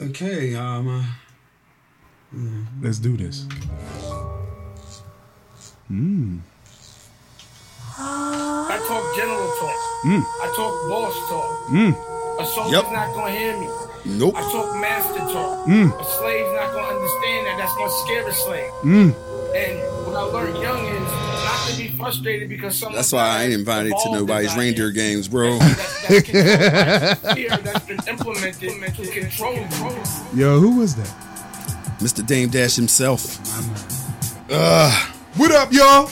Okay, um, uh, Let's do this. Mm. I talk general talk. Mm. I talk boss talk. Mm. A soldier's Yep. not gonna hear me. nope. I talk master talk. Mm. A slave's not gonna understand that. That's gonna scare a slave. Mm. And what I learned young is not to be frustrated because someone. That's why I ain't invited to nobody's reindeer that. games, bro. That, that control, fear that's been implemented to control you. Yo, who was that? Mr. Dame Dash himself. What up, y'all?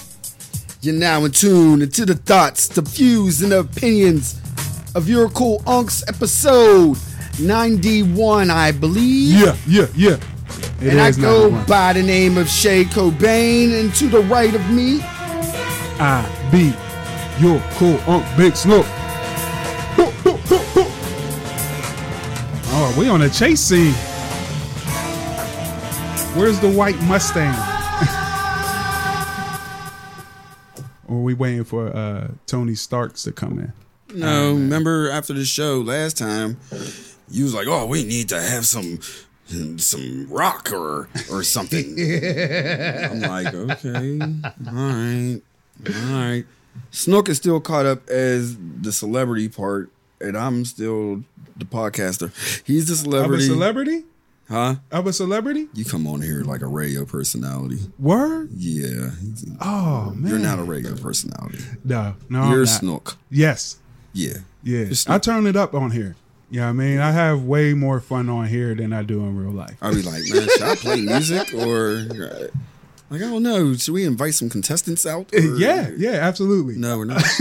You're now in tune into the thoughts, the views, and the opinions of your cool unks episode 91, I believe. Yeah, yeah, yeah. It and I go 91. by the name of Shay Cobain, and to the right of me, I be your cool Unc Big Snook. Oh, we on a chase scene. Where's the white Mustang? or are we waiting for uh, Tony Starks to come in? No, remember after the show last time, you was like, "Oh, we need to have some some rock or or something." I'm like, "Okay, all right, all right." Snook is still caught up as the celebrity part, and I'm still the podcaster. He's the Of a celebrity, celebrity? huh? Of a celebrity? You come on here like a radio personality. Word? Yeah, Oh man. you're not a radio personality. No, no. I'm you're. Snook. Yes. Yeah, Yeah. I turn it up on here. Yeah, I mean, I have way more fun on here than I do in real life. I'll be like, man, should I play music or uh, like oh, I don't know. Should we invite some contestants out? Eh, or- Yeah, yeah, absolutely. No, we're not.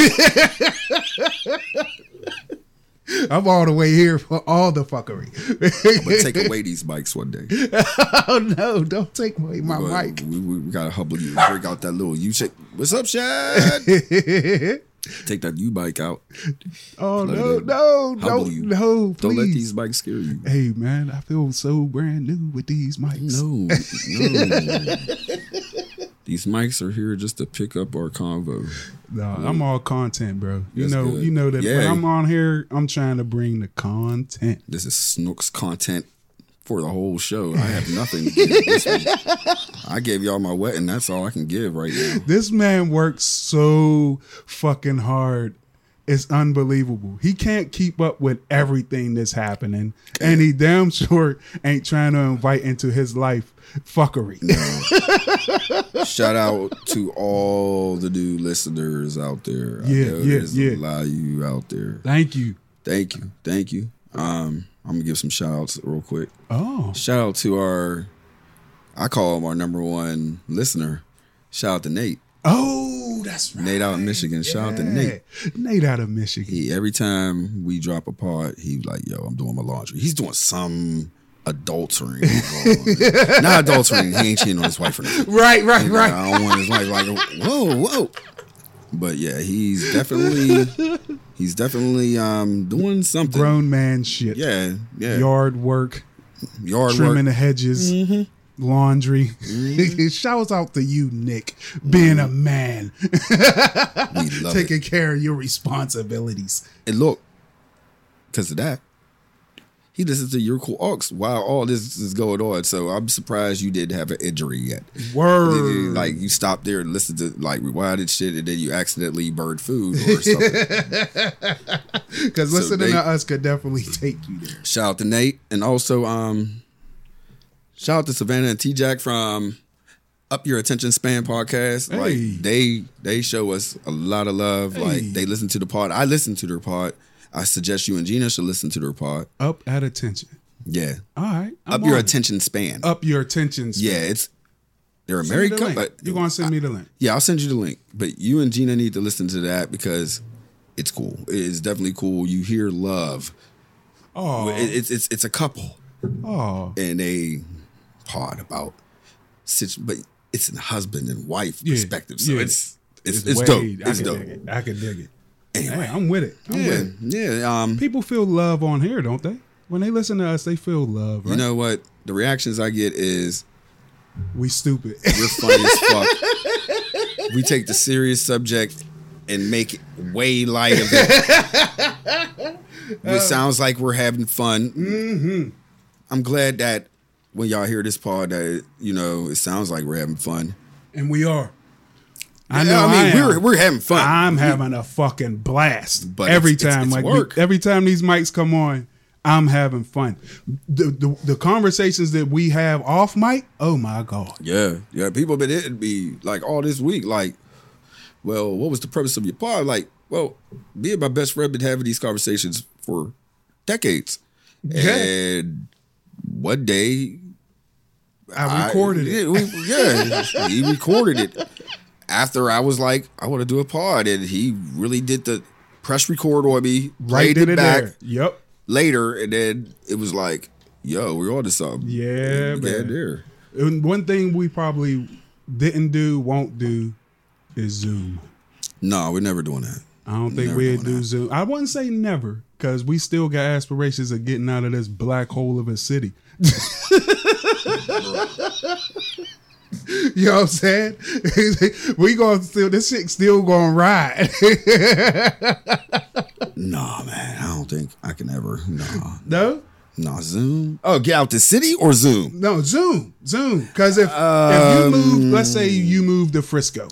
I'm all the way here for all the fuckery. I'm gonna take away these mics one day. oh no, don't take away my But mic. We, we, we gotta humble you. Break out that little you shape. What's up, Shad? take that U bike out. oh no, no, don't, you. no, Don't let these bikes scare you. Hey man, I feel so brand new with these mics. No, no. these mics are here just to pick up our convo. No, I'm all content, bro. You That's know, good. you know that when I'm on here, I'm trying to bring the content. This is Snook's content for the whole show. I have nothing to give this week. I gave y'all my wet, and that's all I can give right now. This man works so fucking hard. It's unbelievable. He can't keep up with everything that's happening, and he damn sure ain't trying to invite into his life fuckery. Shout out to all the new listeners out there. Yeah, yeah, there's yeah. a lot of you out there. Thank you. Thank you, thank you. Um, I'm gonna give some shout outs real quick. Oh, Shout out to our, I call him our number one listener. Shout out to Nate. oh, that's right. Nate out in Michigan. Shout out to Nate. Nate out of Michigan. He every time we drop a pod, he like, "Yo, I'm doing my laundry." He's doing some adultering, not adultering. He ain't cheating on his wife or nothing. Right, right, Like, I don't want his wife like, whoa, whoa. But yeah, he's definitely, he's definitely um doing something. Grown man shit. Yeah, yeah. Yard work, Yard trimming work. the hedges, Mm-hmm. laundry. Shouts out to you, Nick, being a man, taking it. care of your responsibilities. And look, because of that, he listens to your cool ox while all this is going on. So I'm surprised you didn't have an injury yet. Word. Like you stopped there and listened to like rewinded shit, and then you accidentally burned food or something. Because So listening they- to us could definitely take you there. shout out to Nate, and also um, shout out to Savannah and T Jack from Up Your Attention Span podcast. Hey. Like they they show us a lot of love. Hey. Like they listen to the pod. I listen to their pod. I suggest you and Gina should listen to their pod. Up at attention. Yeah, All right. Up your it. attention span. Up your attention. span. Yeah, it's they're a Send me married the couple. link. You gonna send me the link? Yeah, I'll send you the link. But you and Gina need to listen to that because it's cool. It's definitely cool. You hear love. Oh, It- It's it's it's a couple oh, and they pod about situ- but it's a husband and wife Yeah, perspective. So yeah. it's it's it's, way- dope. I It's dope. it. I can dig it. Anyway, Hey, I'm with it. I'm yeah, with it. yeah. Um, People feel love on here, don't they? When they listen to us, they feel love. Right? you know what? The reactions I get is we stupid. we're funny as fuck. We take the serious subject and make it way light of it. Which sounds like we're having fun. Mm-hmm. I'm glad that when y'all hear this pod, that you know it sounds like we're having fun. And we are. I know. I mean, I we're we're having fun. I'm having a fucking blast But every it's- it's- time. it's like work. we- every time these mics come on, I'm having fun. The, the the conversations that we have off mic, oh my god, Yeah, yeah. People been it'd be like all this week, like, well, what was the purpose of your pod? Like, well, me and my best friend been having these conversations for decades. Yeah. And one day I recorded I- it. Yeah, we, yeah, he recorded it. After I was like, I want to do a pod, and he really did the press record on me, Right played it back there. Yep. later, and then it was like, yo, we're on to something. Yeah, we man. there. And one thing we probably didn't do, won't do, is Zoom. No, we're never doing that. I don't think Never we'd do that. Zoom. I wouldn't say never, because we still got aspirations of getting out of this black hole of a city. you know what I'm saying? we gonna still this shit still gonna ride. Nah, man, I don't think I can ever. Nah, no? nah, Zoom. Oh, get out the city or Zoom? No, Zoom. Zoom. Cause if, if Um, you move, let's say you move to Frisco.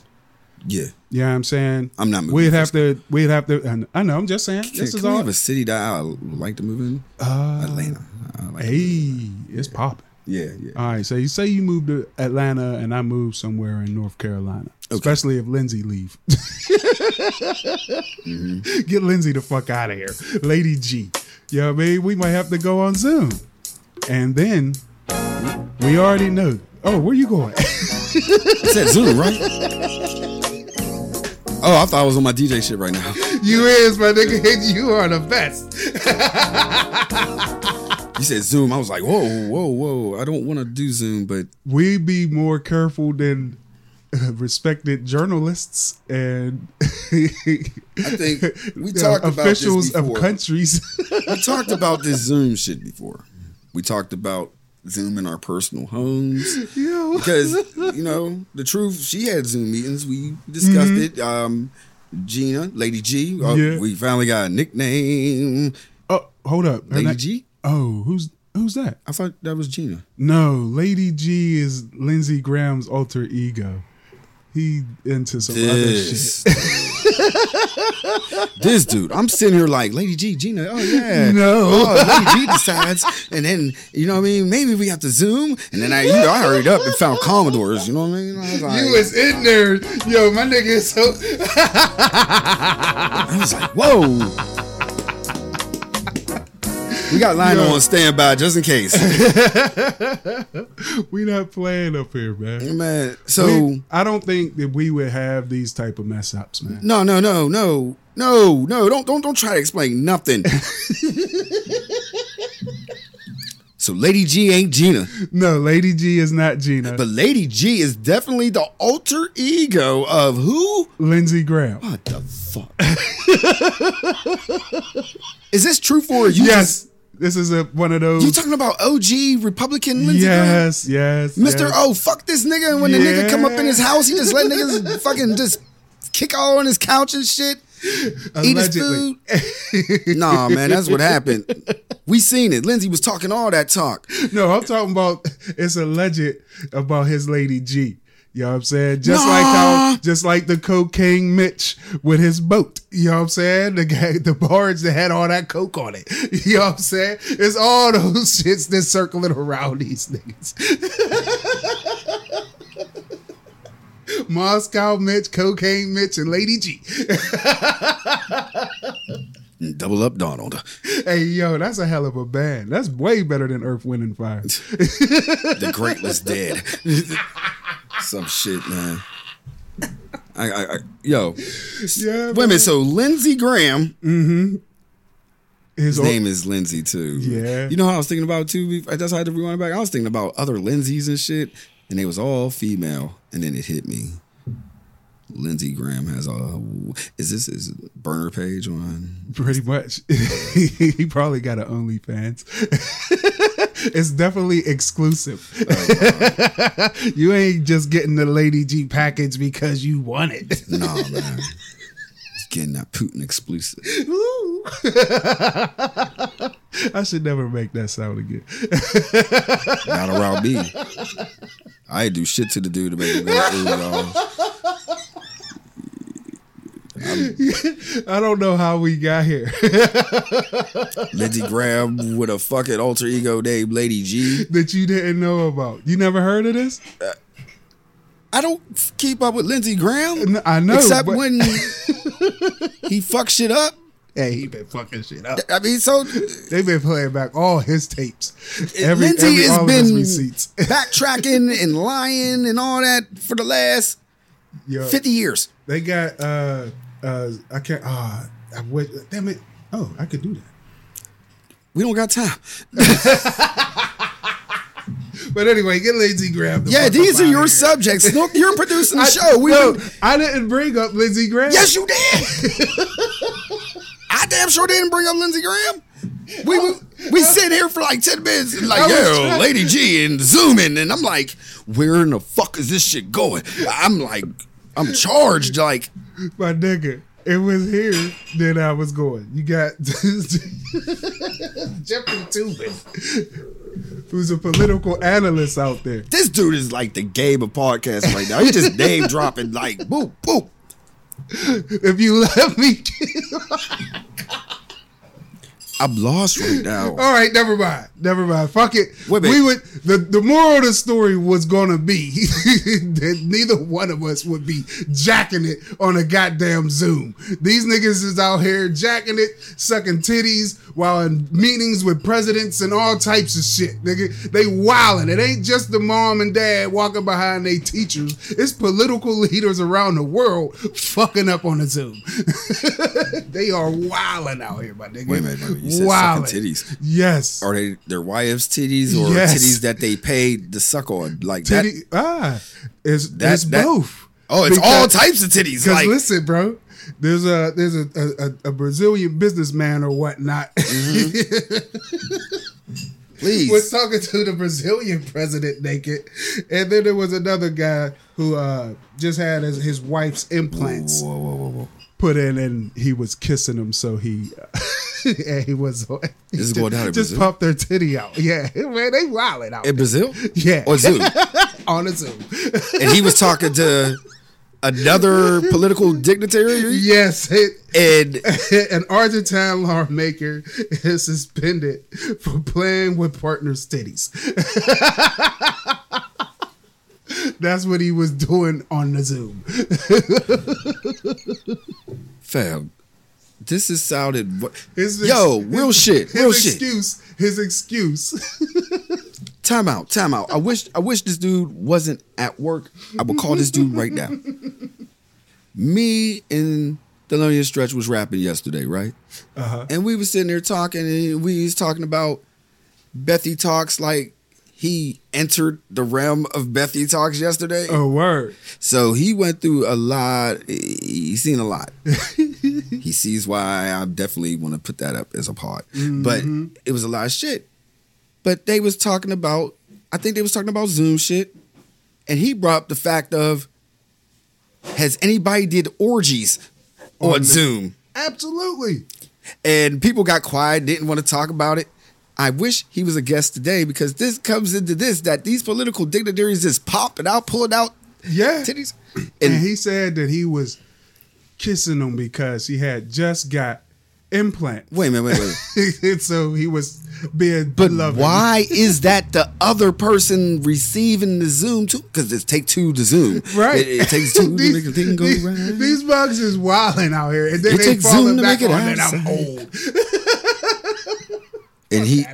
Yeah. You know what I'm saying? I'm not moving We'd have to we'd have to I- know, I'm just saying. This can is we all have a city that I would like to move in? uh, Atlanta. Like Hey, it's popping. Yeah, yeah. All right, so you say you moved to Atlanta and I moved somewhere in North Carolina. Especially if Lindsay leave. Mm-hmm. Get Lindsay the fuck out of here. Lady G. You know what I mean? We might have to go on Zoom. And then we already know. Oh, where you going? I said Zoom, right? Oh, I thought I was on my DJ shit right now. you is, my nigga. You are the best. You said Zoom. I was like, whoa, whoa, whoa. I don't want to do Zoom, but We be more careful than uh, respected journalists and I think we talked about this officials of countries. we talked about this Zoom shit before. We talked about Zoom in our personal homes. Yo. because you know the truth she had zoom meetings we discussed it um gina lady g uh, Yeah. we finally got a nickname Oh, hold up. Lady g Oh, who's who's that? i thought that was gina No, Lady G is Lindsey Graham's alter ego. He into some other shit. this this dude i'm sitting here like lady g gina oh yeah No. oh, lady g decides and then you know what i mean maybe we have to zoom and then i you know i hurried up and found commodores you know what i mean I was like, You was in there, yo. My nigga is so. I was like, whoa. We got Lionel Yo. on standby just in case. we not playing up here, man. man, so We- I don't think that we would have these type of mess ups, man. no, no, no, no, no, no, don't don't don't try to explain nothing. so Lady G ain't Gina, No, Lady G is not Gina. but Lady G is definitely the alter ego of who? Lindsey Graham. What the fuck? is this true for you? Yes, this is a one of those. You talking about OG Republican Lindsey Graham? yes, yes, Mr. yes. Oh, fuck this nigga. And when the nigga come up in his house, he just let niggas fucking just kick all on his couch and shit. Eat his food. nah, man, that's what happened. We seen it. Lindsay was talking all that talk. No, I'm talking about it's alleged about his lady G. You know what I'm saying? Just Nah. like how, just like the cocaine Mitch with his boat. You know what I'm saying? The guy, the barge that had all that coke on it. You know what I'm saying? It's all those shits that's circling around these niggas. Moscow Mitch, cocaine Mitch, and Lady G. Double up Donald. Hey, yo, that's a hell of a band. That's way better than Earth, Wind, and Fire. The great was dead. Some shit, man. I, I, I yo, Yeah, wait a minute. So Lindsey Graham, mm-hmm. His his old- name is Lindsey too. Yeah. You know how I was thinking about too. I just had to rewind back. I was thinking about other Lindsays and shit, and they was all female. And then it hit me. Lindsey Graham has a. Is this his burner page on? Pretty much. he probably got an OnlyFans. it's definitely exclusive. you ain't just getting the Lady G package because you want it. Nah, man. He's getting that Putin exclusive. Ooh. I should never make that sound again. Not around me. I ain't do shit to the dude to make him go, ooh, y'all. I don't know how we got here. Lindsey Graham with a fucking alter ego named Lady G. that you didn't know about. You never heard of this? I don't keep up with Lindsey Graham. I know, Except but- when he fucks shit up. Hey, he been fucking shit up. I mean, so They've been playing back all his tapes. Every, Lindsey every has all his been receipts. backtracking and lying and all that for the last Yo, 50 years. They got uh uh I can't ah I wait damn it. Oh, I could do that. We don't got time. But anyway, get Lindsey Graham. the Yeah, these are your here. subjects. Snook, you're producing the I, show. We no, I didn't bring up Lindsey Graham. yes, you did. I damn sure didn't bring up Lindsey Graham. We we, we sit here for like 10 minutes and like, yo, Lady G and zooming. And I'm like, where in the fuck is this shit going? I'm like, I'm charged. Like, My nigga, it was here that I was going. You got Jeffrey Toobin, who's a political analyst out there. this dude is like the game of podcasts right now. He just name dropping like, boop, boop. If you let me, I'm lost right now. all right, never mind, never mind. Fuck it. We would. The the moral of the story was gonna be that neither one of us would be jacking it on a goddamn Zoom. These niggas is out here jacking it, sucking titties while in meetings with presidents and all types of shit. Nigga, they wildin'. It ain't just the mom and dad walking behind their teachers. It's political leaders around the world fucking up on the Zoom. they are wildin' out here, my nigga. Wait a minute, wait a minute. You said Wildin'. sucking titties. Yes. Are they their wives' titties or Yes. titties that they paid to suck on? Like that. Ah, it's, That- it's that- both. Oh, it's Because- all types of titties. Because Like listen, bro, there's a there's a, a, a Brazilian businessman or whatnot please. was talking to the Brazilian president naked, and then there was another guy who uh, just had his, his wife's implants Whoa, whoa, whoa, put in, and he was kissing them, so he and he was This is going down just popped their titty out. Yeah, man, they wilding out In Brazil? Yeah. Or Zoom. on the Zoom. and he was talking to another political dignitary. yes, it, And an Argentine lawmaker is suspended for playing with partners' titties. That's what he was doing on the Zoom. fam, this is sounded. His Yo, his- real shit, His real shit. excuse. His excuse. Time out, time out. I wish I wish this dude wasn't at work. I would call this dude right now. Me and Thelonious Stretch was rapping yesterday, right? Uh-huh. And we was sitting there talking, and we was talking about Bethy Talks like he entered the realm of Bethy Talks yesterday. Oh word. So he went through a lot. He's seen a lot. he sees why I definitely want to put that up as a pod. But it was a lot of shit. But they was talking about, I think they was talking about Zoom shit. And he brought up the fact of, has anybody did orgies on, On Zoom? Absolutely. And people got quiet, didn't want to talk about it. I wish he was a guest today because this comes into this that these political dignitaries just popping out, pulling out Yeah. titties. And And he said that he was kissing them because he had just got implants. wait a minute, wait, wait. and so he was being But loving. why is that the other person receiving the Zoom too? Because it take two to Zoom. Right. It, it takes two to these, make a thing go these, right. these bugs is wilding out here, and then It they takes Zoom to back make it on that I'm old. and he,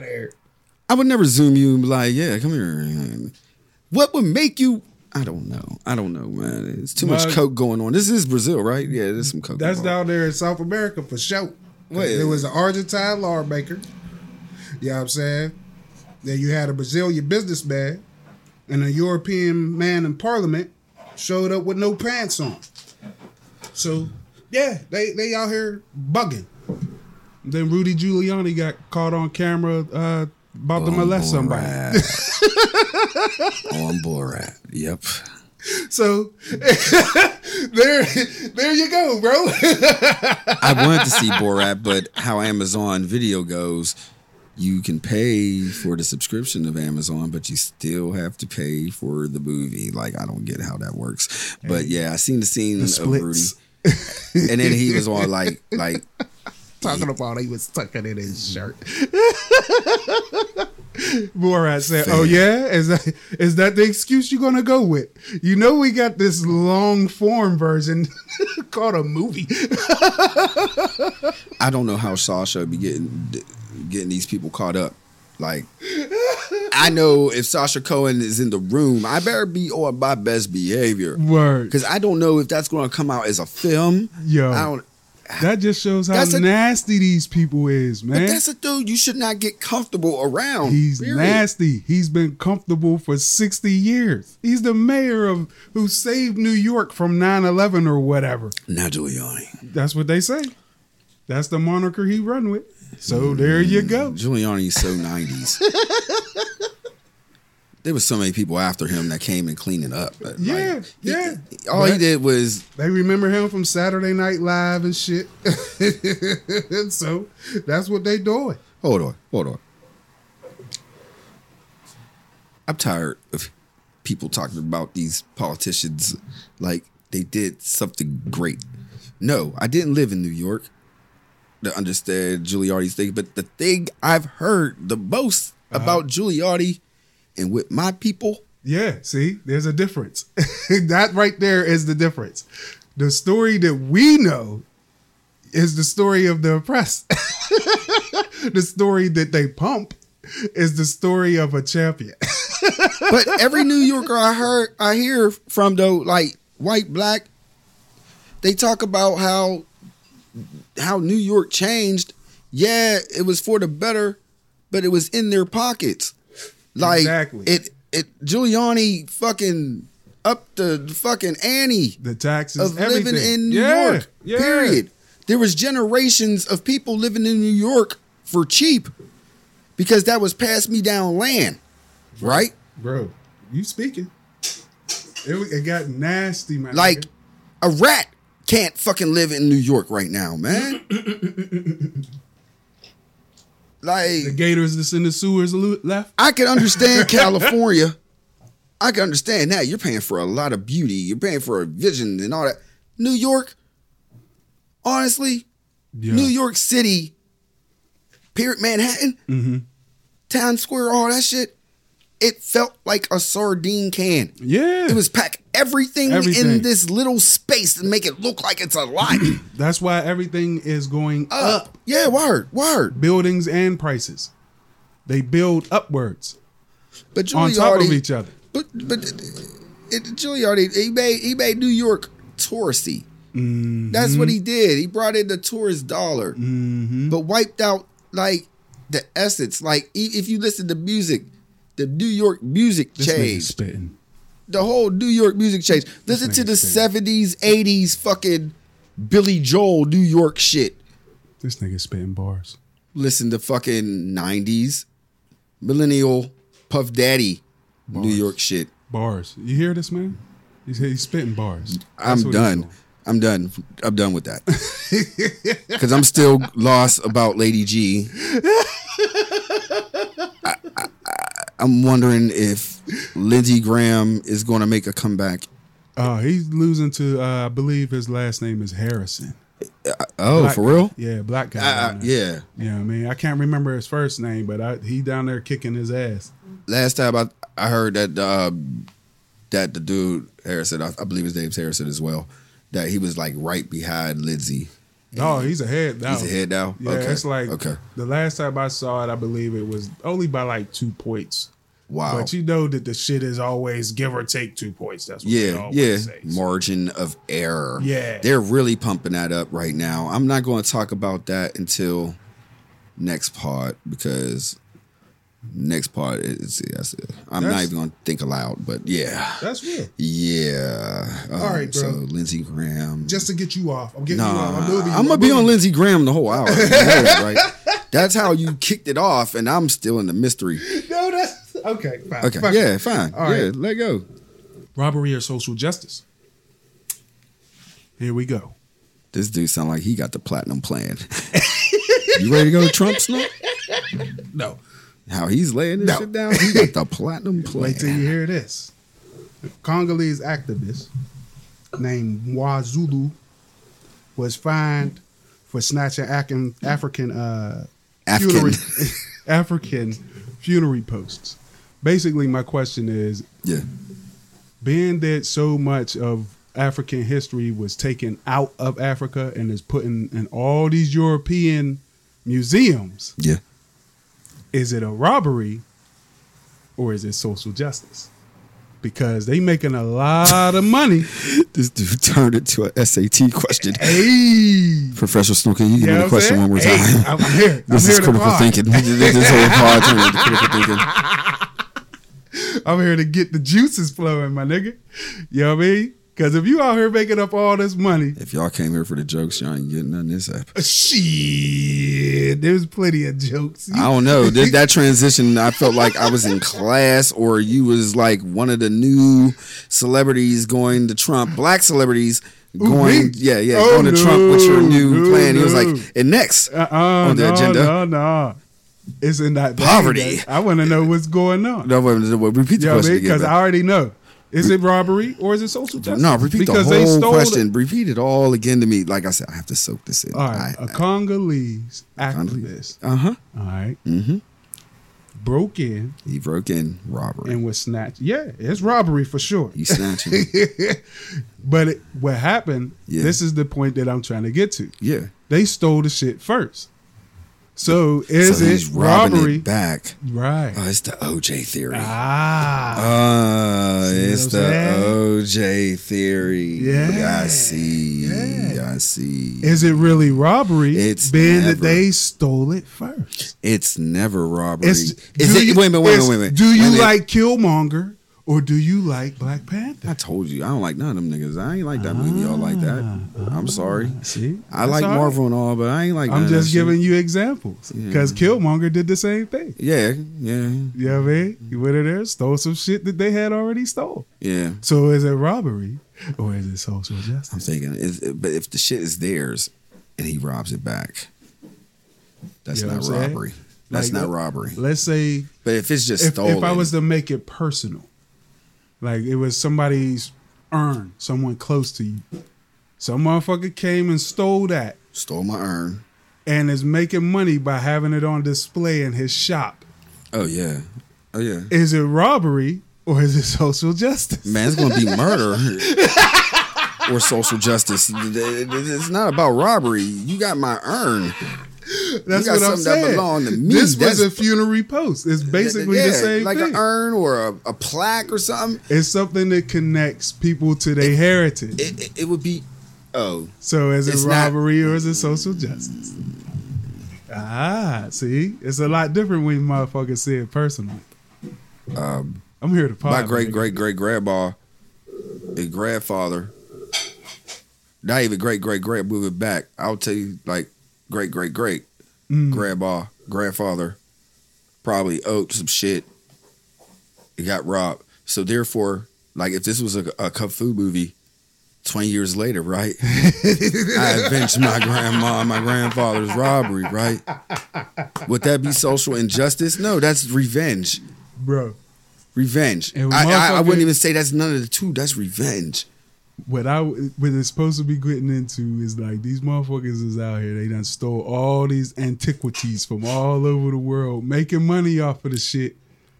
I would never Zoom you and be like, yeah, come here. What would make you? I don't know. I don't know, man. It's too much coke going on. This is Brazil, right? Yeah, there's some coke. That's down there in South America for sure. Wait. There was an Argentine lawmaker. You know what I'm saying? Then you had a Brazilian businessman and a European man in parliament showed up with no pants on. So yeah, they they out here bugging. Then Rudy Giuliani got caught on camera uh, about to molest somebody. on Borat. Yep. So there, there you go, bro. I wanted to see Borat, but how Amazon Video goes, you can pay for the subscription of Amazon, but you still have to pay for the movie. Like I don't get how that works. But yeah, I seen the scene The of Rudy, and then he was all like, like Talking about he was tucking in his shirt. Borat said, "Oh yeah, is that is that the excuse you're gonna go with? You know we got this long form version called a movie. I don't know how Sacha be getting getting these people caught up. Like, I know if Sacha Cohen is in the room, I better be on my best behavior Word, because I don't know if that's going to come out as a film. Yo. I don't. that just shows how a- nasty these people is, But man. that's a dude you should not get comfortable around. He's period. nasty. He's been comfortable for 60 years. He's the mayor of who saved New York from 9/11 or whatever. Now Giuliani. That's what they say. That's the moniker he run with. So there you go. Giuliani's so nineties. there was so many people after him that came and cleaned it up. Like, Yeah, he- yeah. all he did was They remember him from Saturday Night Live and shit. and so that's what they doing. Hold on, hold on. I'm tired of people talking about these politicians like they did something great. No, I didn't live in New York to understand Giuliani's thing, but the thing I've heard the most uh-huh. about Giuliani and with my people, Yeah, see, there's a difference. that right there is the difference. The story that we know is the story of the oppressed. the story that they pump is the story of a champion. but every New Yorker I heard I hear from though, like white, black, they talk about how how New York changed. Yeah, it was for the better, but it was in their pockets. Like Exactly. it it Giuliani fucking up the fucking Annie. the taxes, of living in New Yeah, York. yeah. Period. There was generations of people living in New York for cheap because that was pass me down land. Right? Bro, you speaking. It, it got nasty, man. Like a rat can't fucking live in New York right now, man. like the gators that's in the sewers left. I can understand California. I can understand that. You're paying for a lot of beauty. You're paying for a vision and all that. New York, honestly, Yeah. New York City, period, Manhattan, Mm-hmm. Times Square, all that shit. It felt like a sardine can. Yeah. It was pack everything, Everything. in this little space to make it look like it's a lot. That's why everything is going up. up. Yeah, word, word. Buildings and prices. They build upwards But on top of each other. but but it, Giuliani, he made he made New York touristy. Mm-hmm. That's what he did. He brought in the tourist dollar, Mm-hmm. but wiped out like the essence. Like if you listen to music, the New York music This nigga changed. spitting. The whole New York music changed. Listen to the seventies, eighties, fucking Billy Joel New York shit. This nigga spitting bars. listen to fucking 90s millennial puff daddy new york shit Bars. You hear this man? He's, he's spitting bars. That's i'm done i'm done i'm done with that because i'm still lost about lady g am wondering if lindsey graham is going to make a comeback Uh, he's losing to, uh, I believe his last name is Harrison. oh Black for guy. real Yeah, black guy. uh, yeah what I mean? I can't remember his first name, but I, he down there kicking his ass. last time i, I heard that uh, that the dude harrison I, I believe his name's harrison as well that he was like right behind lindsey Oh, he's ahead now. He's ahead now. Yeah, okay. it's like okay. the last time I saw it, I believe it was only by like two points. Wow. But you know that the shit is always give or take two points. That's what they yeah, always yeah. say. Margin of error. Yeah. They're really pumping that up right now. I'm not going to talk about that until next pod because next part is. That's it. I'm not even going to think aloud, but yeah, That's real. yeah. Um, All right, bro. So Lindsey Graham. Just to get you off. I'm getting Nah, you off. I'm, moving you- I'm gonna be on moving- Lindsey Graham the whole hour. You right? That's how you kicked it off, and I'm still in the mystery. No, that's okay. Fine. Okay, Fuck yeah, fine. All yeah, right. let go. Robbery or social justice? Here we go. This dude sound like he got the platinum plan. you ready to go to Trump Snook? No. How he's laying this No. shit down? He got the platinum plan. Wait till you hear this. A Congolese activist named Wazulu was fined for snatching African African uh, African. funerary African funerary posts. Basically, my question is: Yeah. being that so much of African history was taken out of Africa and is put in, in all these European museums, Yeah. Is it a robbery or is it social justice? Because they making a lot of money. This dude turned it to a SAT question. hey, Professor Snook, can you give You me know the question one more time? Hey, I'm here. this I'm is here critical thinking. this whole pod turned into critical thinking. I'm here to get the juices flowing, my nigga. You know what I mean? Because if you out here making up all this money, If y'all came here for the jokes, y'all ain't getting none of this app. Uh, shit, there's plenty of jokes. I don't know. Did that transition, I felt like I was in class, or you was like one of the new celebrities going to Trump, black celebrities going, me? yeah, yeah, Oh, going to Trump with your new no, plan. He was like, and next Uh-uh, on the no, agenda, No, no, It's in that Poverty. I want to know what's going on. no, wait, wait, repeat the You know what I question. Because. I already know. Is it robbery or is it social justice? No, repeat because the they whole stole question. it. Repeat it all again to me. Like I said, I have to soak this in. All right, a Congolese activist, Uh huh. all right, Mm-hmm. broke in He broke in robbery. and was snatched. Yeah, it's robbery for sure. He snatching. but it, what happened? Yeah. This is the point that I'm trying to get to. yeah. They stole the shit first. So is so it robbery? it back. Right. Oh, it's the OJ theory. ah. Uh, it's the OJ theory. Yeah. I see. Yeah. I see. Is it really robbery? It's never. that they stole it first. It's never robbery. It's, Is it? you- wait a minute. Wait a minute. Wait a minute. Do you minute. like Killmonger or do you like Black Panther? I told you I don't like none of them niggas. I ain't like that movie. All like that. Ah. I'm sorry. See, I like right. Marvel and all, but I ain't like. I'm just shit. giving you examples because Killmonger did the same thing. Yeah. Yeah. You know what I mean? He went in there, stole some shit that they had already stole. Yeah. So is it robbery or is it social justice? I'm thinking, is, but if the shit is theirs and he robs it back, that's You know not robbery. That's Like, not robbery. Let's say But if it's just if, stolen, if I was to make it personal, like it was somebody's urn, someone close to you, some motherfucker came and stole that stole my urn. and is making money by having it on display in his shop. Oh yeah. Oh yeah. Is it robbery or is it social justice? Man, it's gonna be murder or social justice. It's not about robbery. You got my urn. That's what I'm saying. belonged to me. This That's- was a funerary post. It's basically Yeah, the same like thing. an urn or a, a plaque or something. it's something that connects people to their heritage. It, it, it would be. Oh, so is it it's not- robbery or is it social justice? Ah, see, it's a lot different when motherfuckers see it personally. um, I'm here to pod. my great great great grandpa, and grandfather. Not even great great great. moving back. I'll tell you, like great great great Mm. grandpa grandfather probably owed some shit. He got robbed. So therefore, like if this was a, a kung fu movie, twenty years later, right? I avenged my grandma and my grandfather's robbery, right? Would that be social injustice? No, that's revenge. bro. Revenge. I, I, I wouldn't even say that's none of the two. That's revenge. What I what it's supposed to be getting into is like these motherfuckers is out here. They done stole all these antiquities from all over the world, making money off of the shit.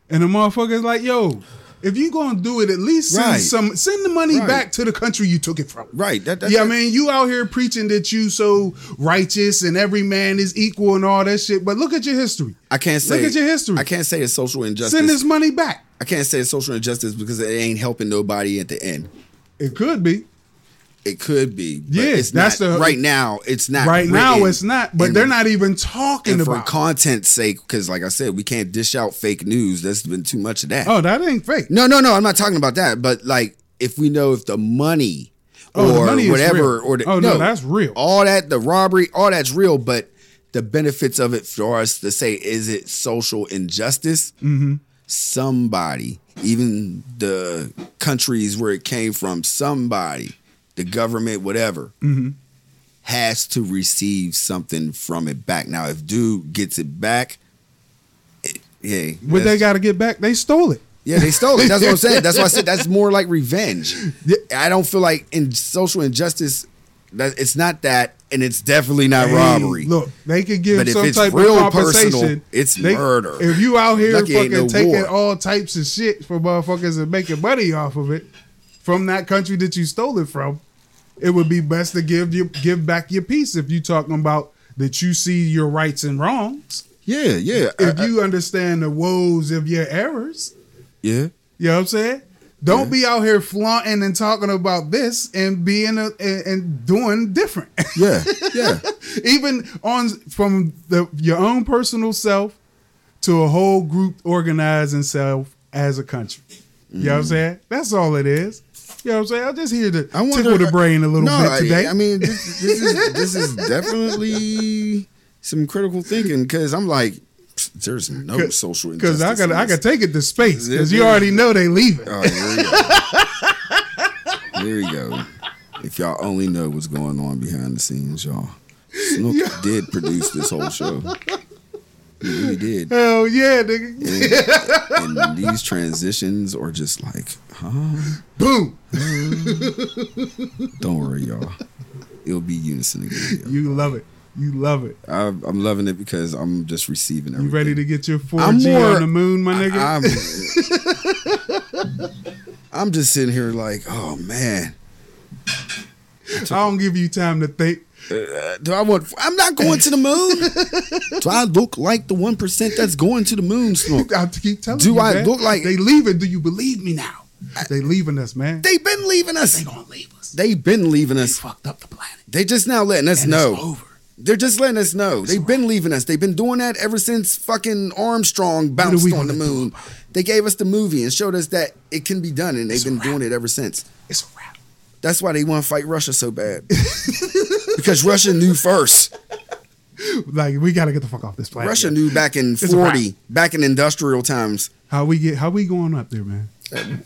And the motherfuckers like, yo, if you gonna do it, at least send Right. some send the money Right. back to the country you took it from. Right. That, that, Yeah, I mean, you out here preaching that you so righteous and every man is equal and all that shit. But look at your history. I can't say. Look at your history. I can't say it's social injustice. Send this money back. I can't say it's social injustice because it ain't helping nobody at the end. It could be. It could be. But Yeah, it's that's not, the- right now. It's not right now, it's not. But they're not even talking for about. it. content's sake, because like I said, we can't dish out fake news. There's been too much of that. oh, that ain't fake. No, no, no. I'm not talking about that. But like, if we know if the money Oh, the or money is whatever, or the, Oh, no, that's real. All that, the robbery, all that's real. But the benefits of it for us to say, is it social injustice? Mm-hmm. Somebody even the countries where it came from, somebody, the government, whatever, Mm-hmm. has to receive something from it back. Now, if dude gets it back, it, yeah, What they got to get back? They stole it. yeah, they stole it. That's what I'm saying. That's why I said that's more like revenge. I don't feel like in social injustice that it's not that, and it's definitely not Hey, robbery. Look, they could give But if some it's type real of compensation. personal, it's They- murder. If you out here fucking no taking war. all types of shit for motherfuckers and making money off of it from that country that you stole it from, it would be best to give you give back your piece if you talking about that you see your rights and wrongs. yeah, yeah, If I- I- you understand the woes of your errors, yeah. you know what I'm saying? Don't be out here flaunting and talking about this and being a, and, and doing different. Yeah, yeah. even on from the your own personal self to a whole group organizing self as a country. You know what I'm mm-hmm. saying? That's all it is. You know what I'm saying? I'm just here to I wonder, tickle the uh, brain a little no, bit today. I, I mean, this, this is this is definitely some critical thinking because I'm like, there's no social because. I got I got take it to space because you already know they leaving. Oh, there you go. there you go. If y'all only know what's going on behind the scenes, y'all. Snook did produce this whole show. He really did. Hell yeah, nigga! And, and these transitions are just like, huh? Boom! Don't worry, y'all. It'll be unison again. yo. You love it. You love it. I, I'm loving it because I'm just receiving everything. You ready to get your 4G I'm more- on the moon, my nigga? I'm, I'm just sitting here like, oh man, I don't give you time to think. Uh, do I want? I'm not going to the moon. do I look like the one percent that's going to the moon, Snook? I have to keep telling Do you. I man. look like- they leaving? Do you believe me now? They leaving us, man. They've been leaving us. They gonna leave us. They've been leaving us. fucked up the planet. They just now letting us And know. it's over. They're just letting us know. They've been leaving us. They've been doing that ever since fucking Armstrong bounced on the do moon. They gave us the movie and showed us that it can be done, and they've It's been doing it ever since. It's a wrap. That's why they want to fight Russia so bad. because Russia knew first. Like we gotta get the fuck off this planet. Russia Yeah. knew back in a 40, back in industrial times. How we get? How we going up there, man?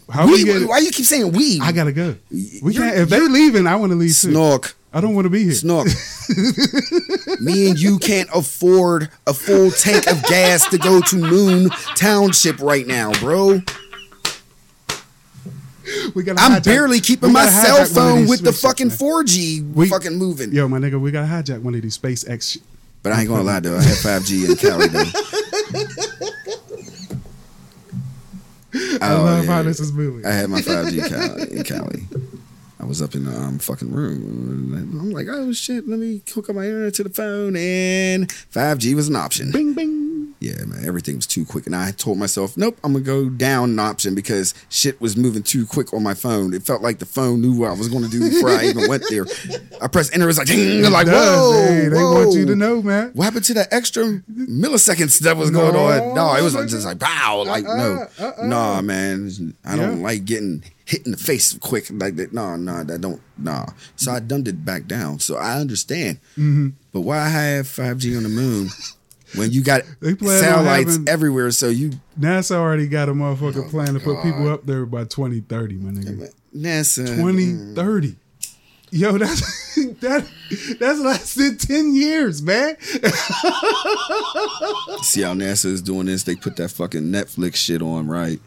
How We, we, get? why you keep saying we? I gotta go. We You're- can't. If they're leaving, I want to leave too. Snook. I don't want to be here. Snook. Me and you can't afford a full tank of gas to go to Moon Township right now, bro. We gotta. I'm hijack- barely keeping my cell phone with the fucking man. 4G We- fucking moving. Yo, my nigga, we gotta hijack one of these SpaceX. Sh- But I ain't gonna lie though, I had 5G in Cali though. I Oh, love yeah. how this is moving. I had my 5G in Cali, in Cali. I was up in the um, fucking room. and I'm like, oh shit, let me hook up my internet to the phone, and 5G was an option. bing bing. Yeah, man, everything was too quick, and I told myself, nope, I'm gonna go down an option because shit was moving too quick on my phone. It felt like the phone knew what I was gonna do before I even went there. I pressed enter, it was like, ding, like, whoa, Hey, they whoa. want you to know, man. What happened to that extra milliseconds that was going No, on? No, it was like just like pow, like no, Uh-uh, uh-uh. nah, man. I don't Yeah. like getting hit in the face quick like that. No, no, that don't, nah. So I dumbed it back down. So I understand, Mm-hmm. but why I have 5G on the moon when you got satellites everywhere? So you NASA already got a motherfucking Oh, plan to put people up there by 2030, my nigga. NASA 2030. Yo, that's that that's than 10 years, man. See how NASA is doing this? They put that fucking Netflix shit on, right?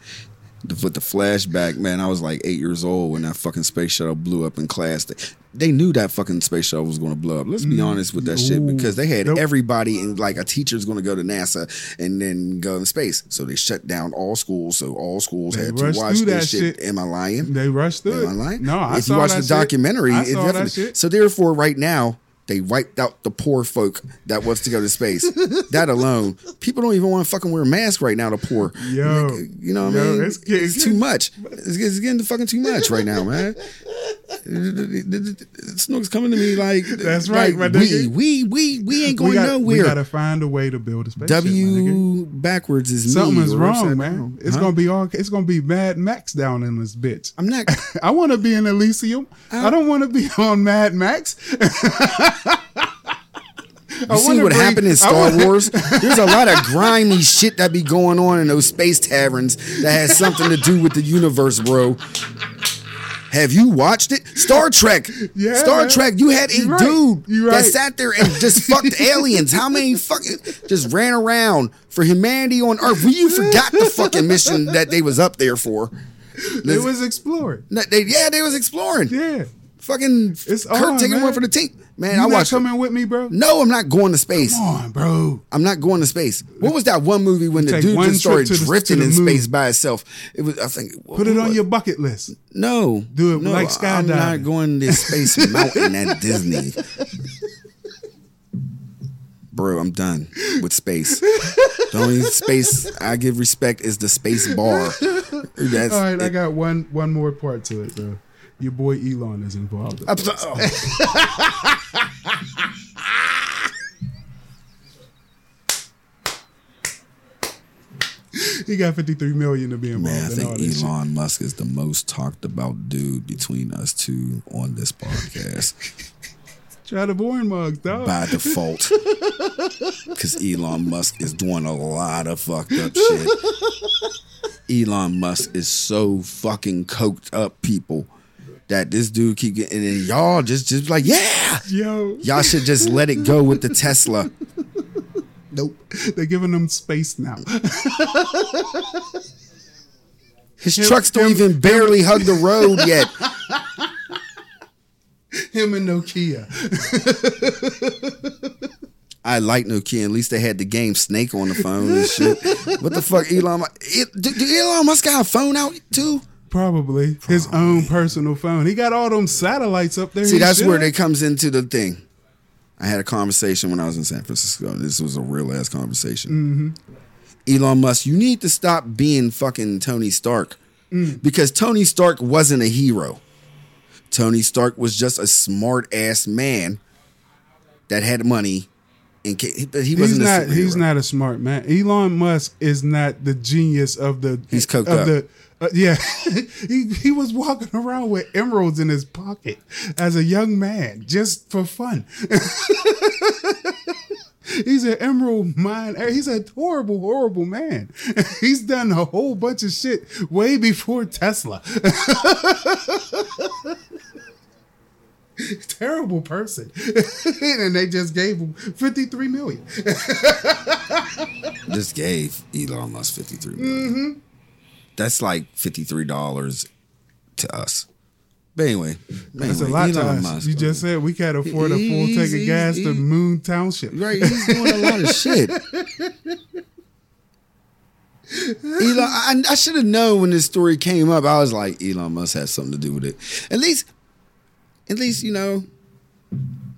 Put the flashback, man. I was like eight years old when that fucking space shuttle blew up in class. They, they knew that fucking space shuttle was going to blow up. Let's be mm, honest with that shit because they had Nope. everybody and like a teacher's going to go to NASA and then go in space. So they shut down all schools. So all schools They had to watch this shit. shit. Am I lying? They rushed through Am I lying? No, I if you watch the shit. documentary, it definitely-. So therefore, right now. They wiped out the poor folk that wants to go to space. that alone, people don't even want to fucking wear a mask right now. The poor, Yo. you know what I mean? it's It's, too much. It's, it's getting fucking too much right now, man. Snook's coming to me like That's right, like, we, we we we ain't going we, got, we gotta find a way to build a spaceship. W backwards is something's me, wrong, man. down. It's Huh? gonna be all. It's gonna be Mad Max down in this bitch. I'm not. I want to be in Elysium. I don't want to be on Mad Max. I see what happened in Star Wars? There's a lot of grimy shit that be going on in those space taverns that has something to do with the universe, bro. Have you watched it? Star Trek. Yeah, Star. Trek. You had a You right. dude You that right. sat there and just fucked aliens. How many fucking just ran around for humanity on Earth? We you forgot the fucking mission that they was up there for. It was exploring. They, yeah, they was exploring. Yeah. Fucking It's Kirk on, taking man. one for the team. Man, You I not watched. coming with me, bro? No, I'm not going to space. Come on, bro. I'm not going to space. What was that one movie when the dude just started drifting the in space by itself? It was, I think. Put it on your bucket list. No, Do it no, like I'm not going to space mountain at Disney. Bro, I'm done with space. The only space I give respect is the space bar. That's All right, I got one one more part to it, bro. Your boy Elon is involved. So- oh. He got 53 million to be involved Man, I think shit. Elon Musk is the most talked about dude between us two on this podcast. Try the born mugs, dog. by default. Because Elon Musk is doing a lot of fucked up shit. Elon Musk is so fucking coked up, people, that this dude keep getting, and y'all just just like, yeah, Yo, y'all should just let it go with the Tesla. Nope. they're giving them space now. His trucks don't even barely hug the road yet. Him and Nokia. I like Nokia. At least they had the game Snake on the phone and shit. What the fuck, Elon? Do Elon Musk got a phone out too? Probably his own personal phone. He got all them satellites up there. See, that's where it comes into the thing. I had a conversation when I was in San Francisco. This was a real ass conversation. Mm-hmm. Elon Musk, you need to stop being fucking Tony Stark mm. because Tony Stark wasn't a hero. Tony Stark was just a smart ass man that had money, and ca- but he He's wasn't. not. a. He's not a smart man. Elon Musk is not the genius of the. He's coked of up. The, uh, yeah, he he was walking around with emeralds in his pocket as a young man just for fun. He's an emerald mine. He's a horrible, horrible man. He's done a whole bunch of shit way before Tesla. Terrible person. and they just gave him 53 million. just gave Elon Musk fifty three million. That's like fifty three dollars to us. But anyway, That's anyway, a lot to Elon us. Musk, you just said we can't afford a full tank of gas to. Moon Township. Right, he's doing a lot of shit. Elon, I, I should have known when this story came up. I was like, Elon must have something to do with it. At least, at least you know,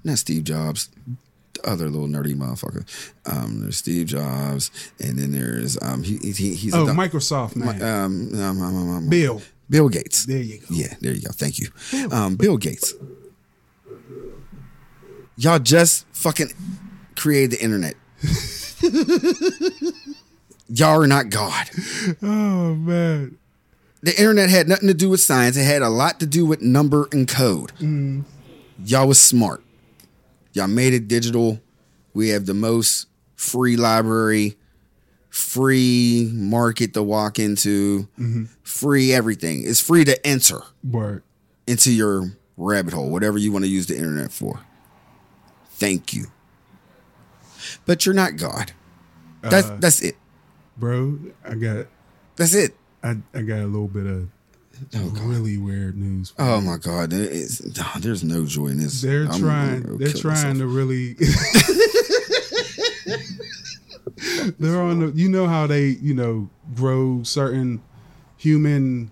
not Steve Jobs, other little nerdy motherfucker. Um, there's Steve Jobs, and then there's um, he, he he's Oh, Microsoft man. um, um, um, um, um, Bill. Bill Gates. There you go. Yeah, there you go. Thank you. Um, Bill Gates. Y'all just fucking created the internet. Y'all are not God. Oh man. The internet had nothing to do with science. It had a lot to do with number and code. Y'all was smart. Y'all made it digital. We have the most free library, free market to walk into, mm-hmm. free everything. It's free to enter Word. into your rabbit hole, whatever you want to use the internet for. Thank you. But you're not God. That's uh, that's it. Bro, I got That's it. I, I got a little bit of really weird news. Oh my God. There is, there's no joy in this. They're I'm trying. They're trying myself. to really. they're on the. You know how they you know grow certain human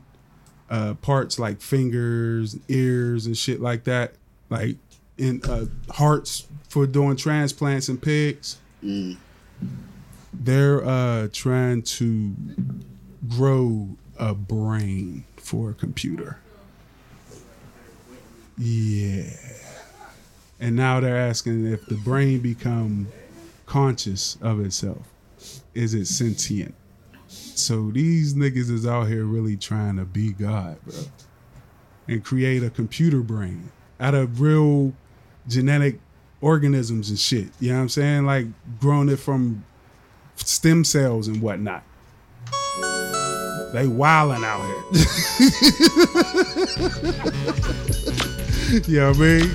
uh, parts like fingers, ears, and shit like that, like in uh, hearts for doing transplants in pigs. They're uh, trying to grow a brain for a computer. Yeah. And now they're asking if the brain become conscious of itself. Is it sentient? So these niggas is out here really trying to be God, bro. And create a computer brain out of real genetic organisms and shit. You know what I'm saying? Like growing it from stem cells and whatnot. They wilding out here. you know what I mean?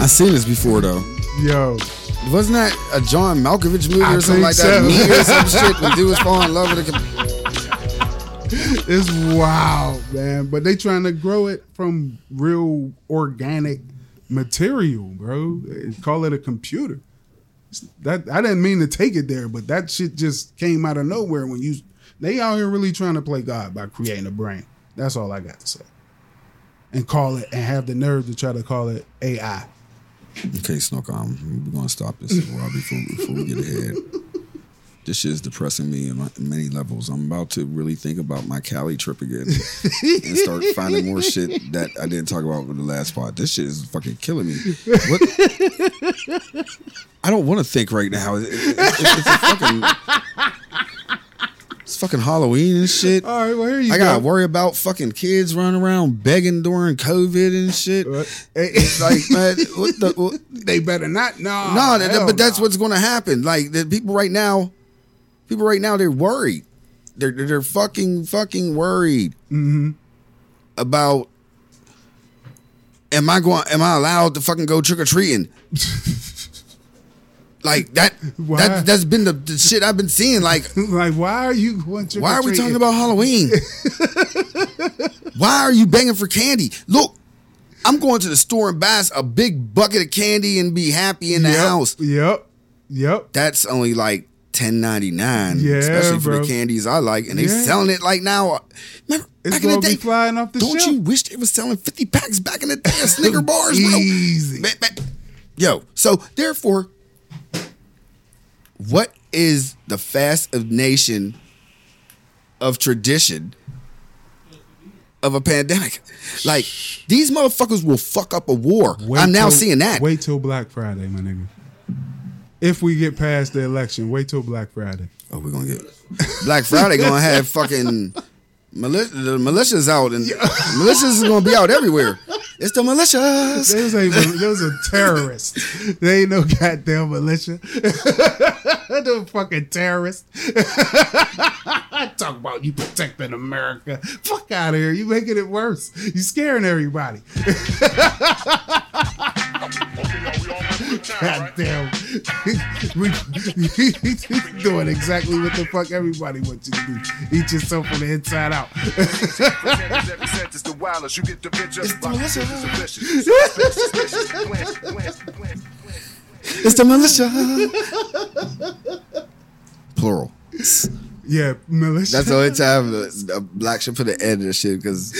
I seen this before though. Yo, Wasn't that a John Malkovich movie I or something like that? so. Me or some shit when dudes fall in love with a. com- it's wild, man. But they trying to grow it from real organic material, bro. They call it a computer. That I didn't mean to take it there, but that shit just came out of nowhere when you they out here really trying to play God by creating a brain. That's all I got to say. And call it and have the nerve to try to call it AI. Okay, Snook, um, we're gonna stop this while before before we get ahead. This shit is depressing me in many levels. I'm about to really think about my Cali trip again and start finding more shit that I didn't talk about with the last part. This shit is fucking killing me. What? I don't want to think right now. It- it- it- it's a fucking. It's fucking Halloween and shit. All right, well here you I go. gotta worry about fucking kids running around begging during COVID and shit. What? It's like, man, what the? What? They better not. No, no, that- but that's what's going to happen. Like the people right now, people right now, they're worried. They're they're fucking fucking worried Mm-hmm. about. Am I going? Am I allowed to fucking go trick or treating? like that. Why? That that's been the, the shit I've been seeing. Like like, why are you going to? why are we talking about Halloween? Why are you begging for candy? Look, I'm going to the store and buy a big bucket of candy and be happy in the yep, house. Yep, yep. That's only like ten ninety nine, Yeah, especially for the candies I like, and they Yeah. selling it like now. Remember It's back in the day? flying off the Don't shelf. you wish they was selling fifty packs back in the day of Snicker bars, bro? Easy. Man, man. Yo, so therefore, what is the fascination of nation of tradition of a pandemic? Like these motherfuckers will fuck up a war. Wait I'm now till- seeing that. Wait till Black Friday, my nigga. If we get past the election, wait till Black Friday. Oh, we're gonna get Black Friday. Gonna have fucking mili- the militias out, and militias is gonna be out everywhere. It's the militias. There's a there's a terrorist. They ain't no goddamn militia. no fucking terrorist. I talk about you protecting America. Fuck out of here. You making it worse. You scaring everybody. God damn. we, he's doing exactly what the fuck everybody wants you to do. Eat yourself from the inside out. Every sentence, the wildest, you get picture. It's the militia. Plural. Yeah, militia. That's the only time a, the black should put an end to this shit because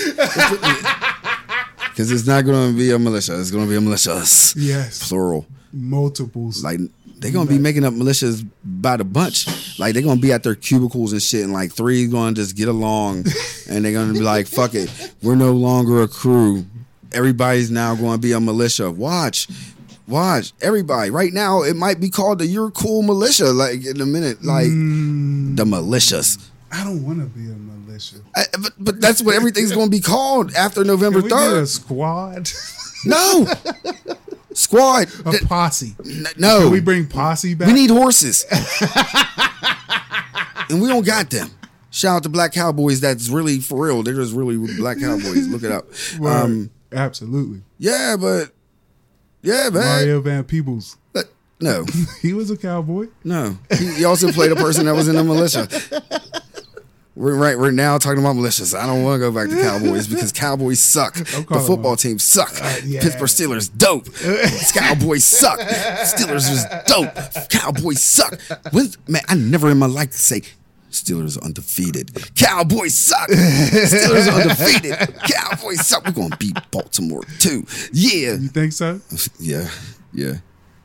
because it's not going to be a militia. It's going to be a militias. Yes. Plural. Multiples. Like they're gonna be making up militias by the bunch. Like they're gonna be at their cubicles and shit, and like three gonna just get along, and they're gonna be like, "Fuck it, we're no longer a crew. Everybody's now going to be a militia. Watch." Watch everybody right now. It might be called the "You're Cool" militia. Like in a minute, like Mm. the militias. I don't want to be a militia. I, but, but that's what everything's going to be called after November third. squad? No, squad. a Th- posse. n- no, Can we bring posse back? We need horses. and we don't got them. Shout out to Black Cowboys. That's really for real. They're just really Black Cowboys. Look it up. Right. Um, Absolutely. yeah, but yeah, man. Mario Van Peebles. But no, He was a cowboy. no. He, he also played a person that was in the militia. We're right. We're now talking about militias. I don't want to go back to Cowboys because Cowboys suck. The football them- team suck. Uh, yeah. Pittsburgh Steelers dope. Cowboys suck. Steelers is dope. Cowboys suck. When, man, I never in my life say Steelers are undefeated. Cowboys suck. Steelers are undefeated. Cowboys suck. We're gonna beat Baltimore too. Yeah, You think so? yeah, yeah.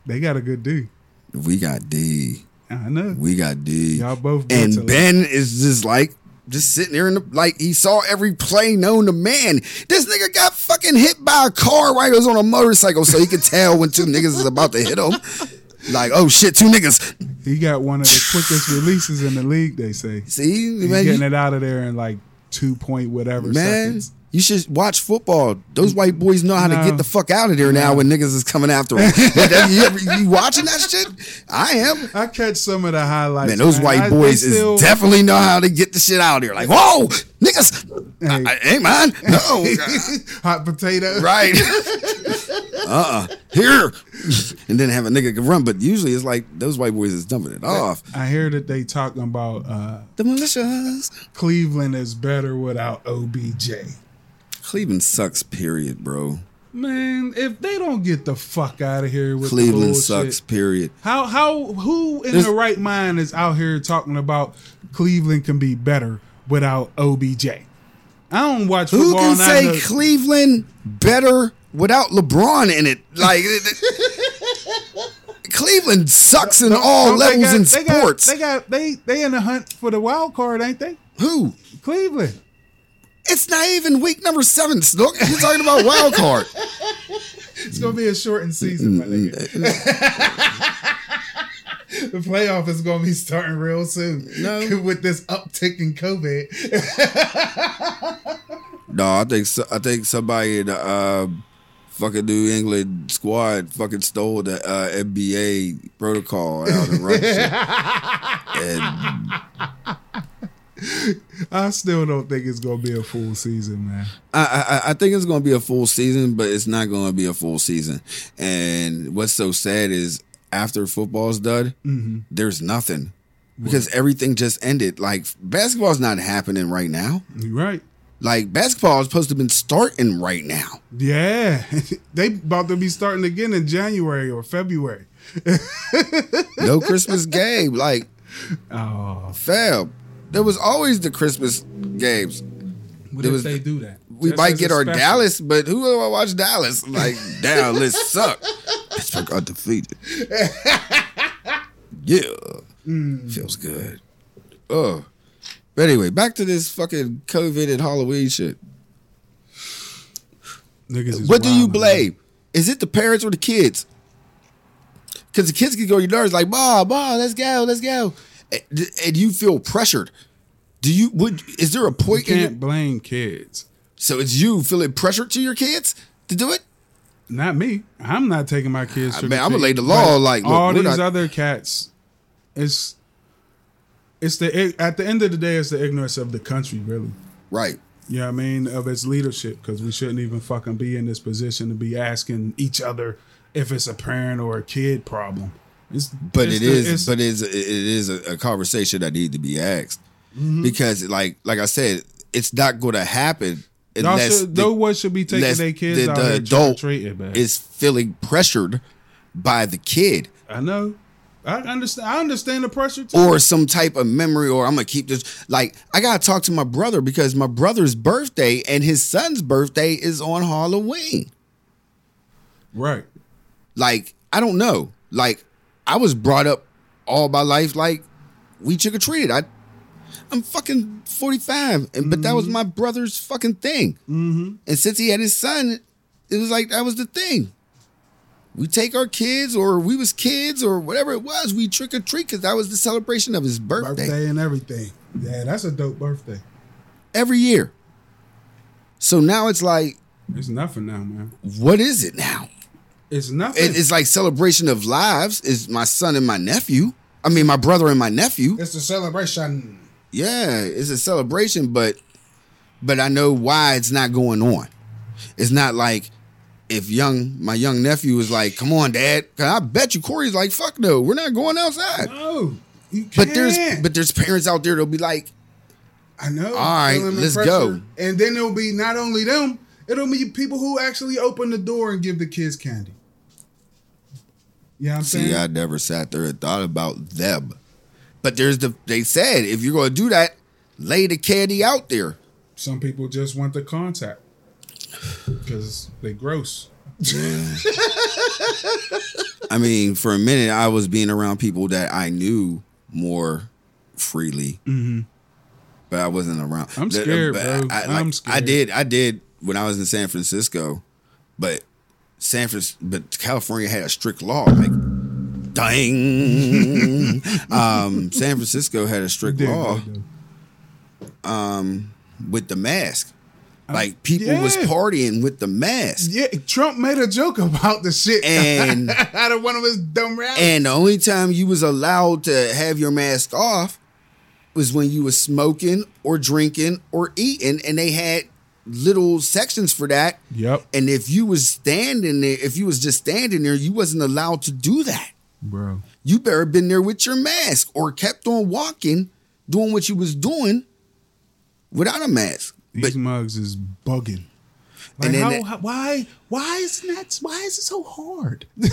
They got a good D. We got D. I know. We got D. Y'all both and Ben is just like just sitting there in the like he saw every play known to man. This nigga got fucking hit by a car while he was on a motorcycle, so he could tell when two niggas is about to hit him. Like, oh shit, two niggas. He got one of the quickest releases in the league. They say See, he's man, getting you- it out of there in like two point whatever Man, seconds. You should watch football. Those white boys know how to get the fuck out of there now when niggas is coming after them. You, you watching that shit? I am. I catch some of the highlights. Man, those man. white I- boys still- is definitely know how to get the shit out of there. Like, whoa, niggas, Hey. I, I ain't mine. No, hot potato. right. uh, uh here, and then have a nigga can run. But usually it's like those white boys is dumping it off. I hear that they talking about uh, The militias. Cleveland is better without OBJ. Cleveland sucks. Period, bro. Man, if they don't get the fuck out of here with Cleveland sucks. Period. How how who in There's- the right mind is out here talking about Cleveland can be better without OBJ? I don't watch Who can say Cleveland better without LeBron in it? Like Cleveland sucks in all Don't levels got- in they got- sports. They got they they in the hunt for the wild card, ain't they? Who? Cleveland. It's not even week number seven, Snook. You're talking about wild card. It's gonna be a shortened season, my nigga. the playoff is gonna be starting real soon. No. with this uptick in COVID. No, I think so, I think somebody in the uh, fucking New England squad fucking stole the uh, NBA protocol out of Russia. and I still don't think it's gonna be a full season, man. I, I, I think it's going to be a full season, but it's not going to be a full season. And what's so sad is after football's done, mm-hmm. there's nothing because everything just ended. Like basketball's not happening right now. You right. Like basketball is supposed to have been starting right now. Yeah, they about to be starting again in January or February. No Christmas game. Like Oh, fam, there was always the Christmas games. what There if was- they do that? We Just might get our special. Dallas, but who will I watch Dallas? Like Dallas suck. Pittsburgh undefeated. yeah, mm. feels good. Oh, but anyway, back to this fucking COVID and Halloween shit. Niggas is What do you wildin', blame? Is it the parents or the kids? Because the kids can go your nerves like, "Mom, mom, let's go, let's go," and, you feel pressured. Do you? Would is there a You point? in your, can't blame kids. so it's you feeling pressured to your kids to do it? Not me. I'm not taking my kids. I trick I'ma lay the law, like, look, all these not- other cats. It's it's the at the end of the day, it's the ignorance of the country, really. Right. You know what I mean? Of its leadership, because we shouldn't even fucking be in this position to be asking each other if it's a parent or a kid problem. It's, But it's it the- it's- but it is, it is a, a conversation that need to be asked Mm-hmm. because, like, like I said, it's not going to happen unless should, the- no one should be taking their kids the, out the adult is feeling pressured by the kid I know. I understand. I understand the pressure too. or some type of memory, or I'm gonna keep this. Like, I gotta talk to my brother because my brother's birthday and his son's birthday is on Halloween. right. like I don't know. Like I was brought up all my life like we trick or treated. I I'm fucking 45, and but that was my brother's fucking thing. Mm-hmm. And since he had his son, it was like that was the thing. We take our kids, or we was kids, or whatever it was. We trick or treat because that was the celebration of his birthday, Birthday and everything. Yeah, that's a dope birthday. every year. So now it's like, It's nothing now, man. what is it now? It's nothing. It- it's like celebration of lives. Is my son and my nephew? I mean, my brother and my nephew. it's a celebration. Yeah, it's a celebration, but but I know why it's not going on. It's not like if young my young nephew is like, "Come on, Dad," I bet you Corey's like, "Fuck no, we're not going outside." No. But there's but there's parents out there that'll be like, I know. All right, let's pressure. go. And then it'll be not only them, it'll be people who actually open the door and give the kids candy. Yeah, you know what I'm "See, saying. I never sat there and thought about them." But there's the they said if you're going to do that, lay the candy out there. Some people just want the contact because they gross. I mean, for a minute, I was being around people that I knew more freely, but I wasn't around. Mm-hmm. I'm The- scared, but bro. I, I'm I scared. did, I did when I was in San Francisco, but San Francisco, but California had a strict law. Like, dang, um, San Francisco had a strict law. though. with the mask. Like people was partying with the mask. Yeah, Trump made a joke about the shit And- out of one of his dumb rallies. And the only time you was allowed to have your mask off was when you was smoking or drinking or eating, and they had little sections for that. yep, And if you was standing there, if you was just standing there, you wasn't allowed to do that. bro. You better been there with your mask or kept on walking, doing what you was doing without a mask. These But mugs is bugging. Like And then how, that- how- why why isn't that why is it so hard?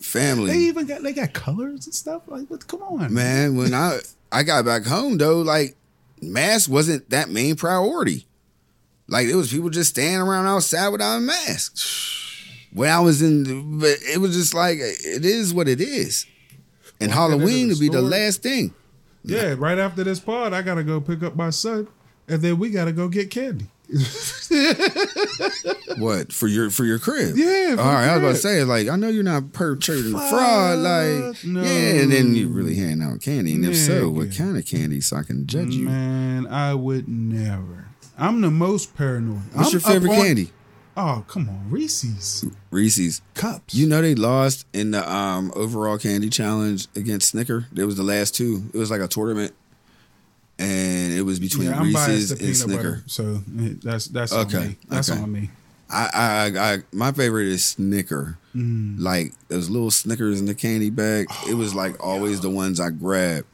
family, they even got they got colors and stuff. Like what come on. man, when I I got back home though, like mask wasn't that main priority. Like it was people just standing around outside without a mask. When I was in, but it was just like it is what it is. And Walking Halloween would be the last thing. Yeah, right after this pod, I gotta go pick up my son, and then we gotta go get candy. What for your for your crib? Yeah, All right, I was about to say like I know you're not perpetrating fraud, like no. yeah, and then you really handing out candy, and if so, what kind of candy so I can judge you? Man, I would never. I'm the most paranoid. What's I'm your favorite on- candy? Oh, come on, Reese's Reese's. cups. You know they lost in the um, overall candy challenge against Snicker. It was the last two. It was like a tournament, and it was between yeah, Reese's and Snicker. butter, so that's that's Okay, on me. That's okay. on me. I, I, I, my favorite is Snicker. Mm. Like those little Snickers in the candy bag. it was like always the ones I grabbed,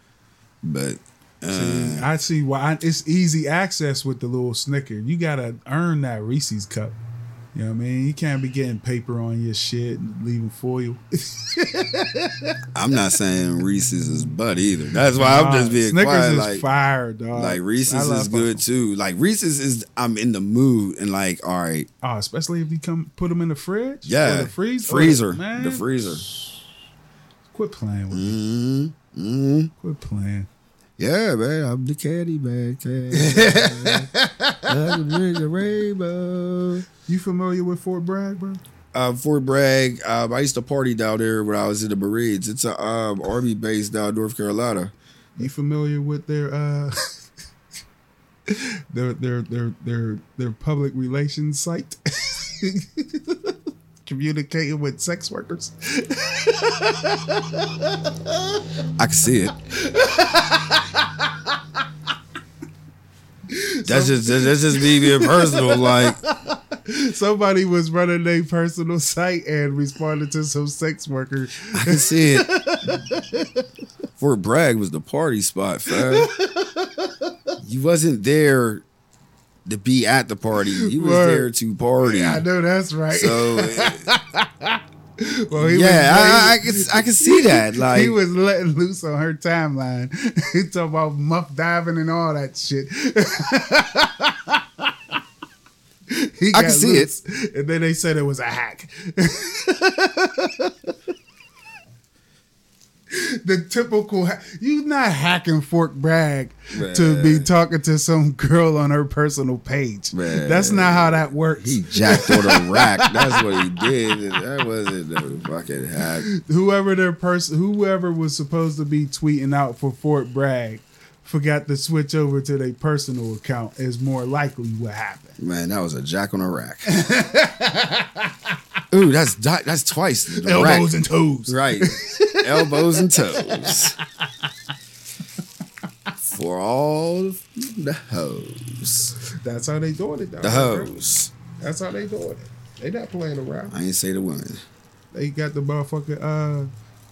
but uh, I see why it's easy access with the little Snicker. You gotta earn that Reese's cup. You know what I mean? You can't be getting paper on your shit and leaving foil. I'm not saying Reese's is butt either. That's why I'm just being Snickers quiet. is Like, fire, dog. like Reese's is good too. Like Reese's is I'm in the mood and like all right, Oh, especially if you come put them in the fridge. yeah, or the freezer. freezer, man. the freezer. Quit playing with me. Mm-hmm. Mm-hmm. Quit playing. Yeah, man, I'm the caddy man. Caddy. I can bring the rainbow. You familiar with Fort Bragg, bro? Uh, Fort Bragg. Um, I used to party down there when I was in the Marines. It's a um, army base down in North Carolina. You familiar with their uh their their their their their public relations site? Communicating with sex workers. I can see it. That's just that's just me being personal. Like Somebody was running a personal site and responded to some sex worker. I can see it. Fort Bragg was the party spot, fam. You wasn't there to be at the party. He was Word. there to party. I know that's right. So eh. well, he yeah, I, I, I can I can see that. Like he was letting loose on her timeline. he talking about muff diving and all that shit. he I can see it. it. And then they said it was a hack. The typical ha- you not hacking Fort Bragg to be talking to some girl on her personal page. Man. That's not how that works. he jacked on a rack. That's what he did. That wasn't no fucking hack. whoever their person, whoever was supposed to be tweeting out for Fort Bragg, forgot to switch over to their personal account. Is more likely what happened. Man, that was a jack on a rack. Ooh, that's that's twice. The Elbows rack. and toes. Right. Elbows and toes. For all the hoes. That's how they doing it. Though, The hoes. That's how they doing it. They not playing around. I ain't say the women. They got the motherfucker, uh,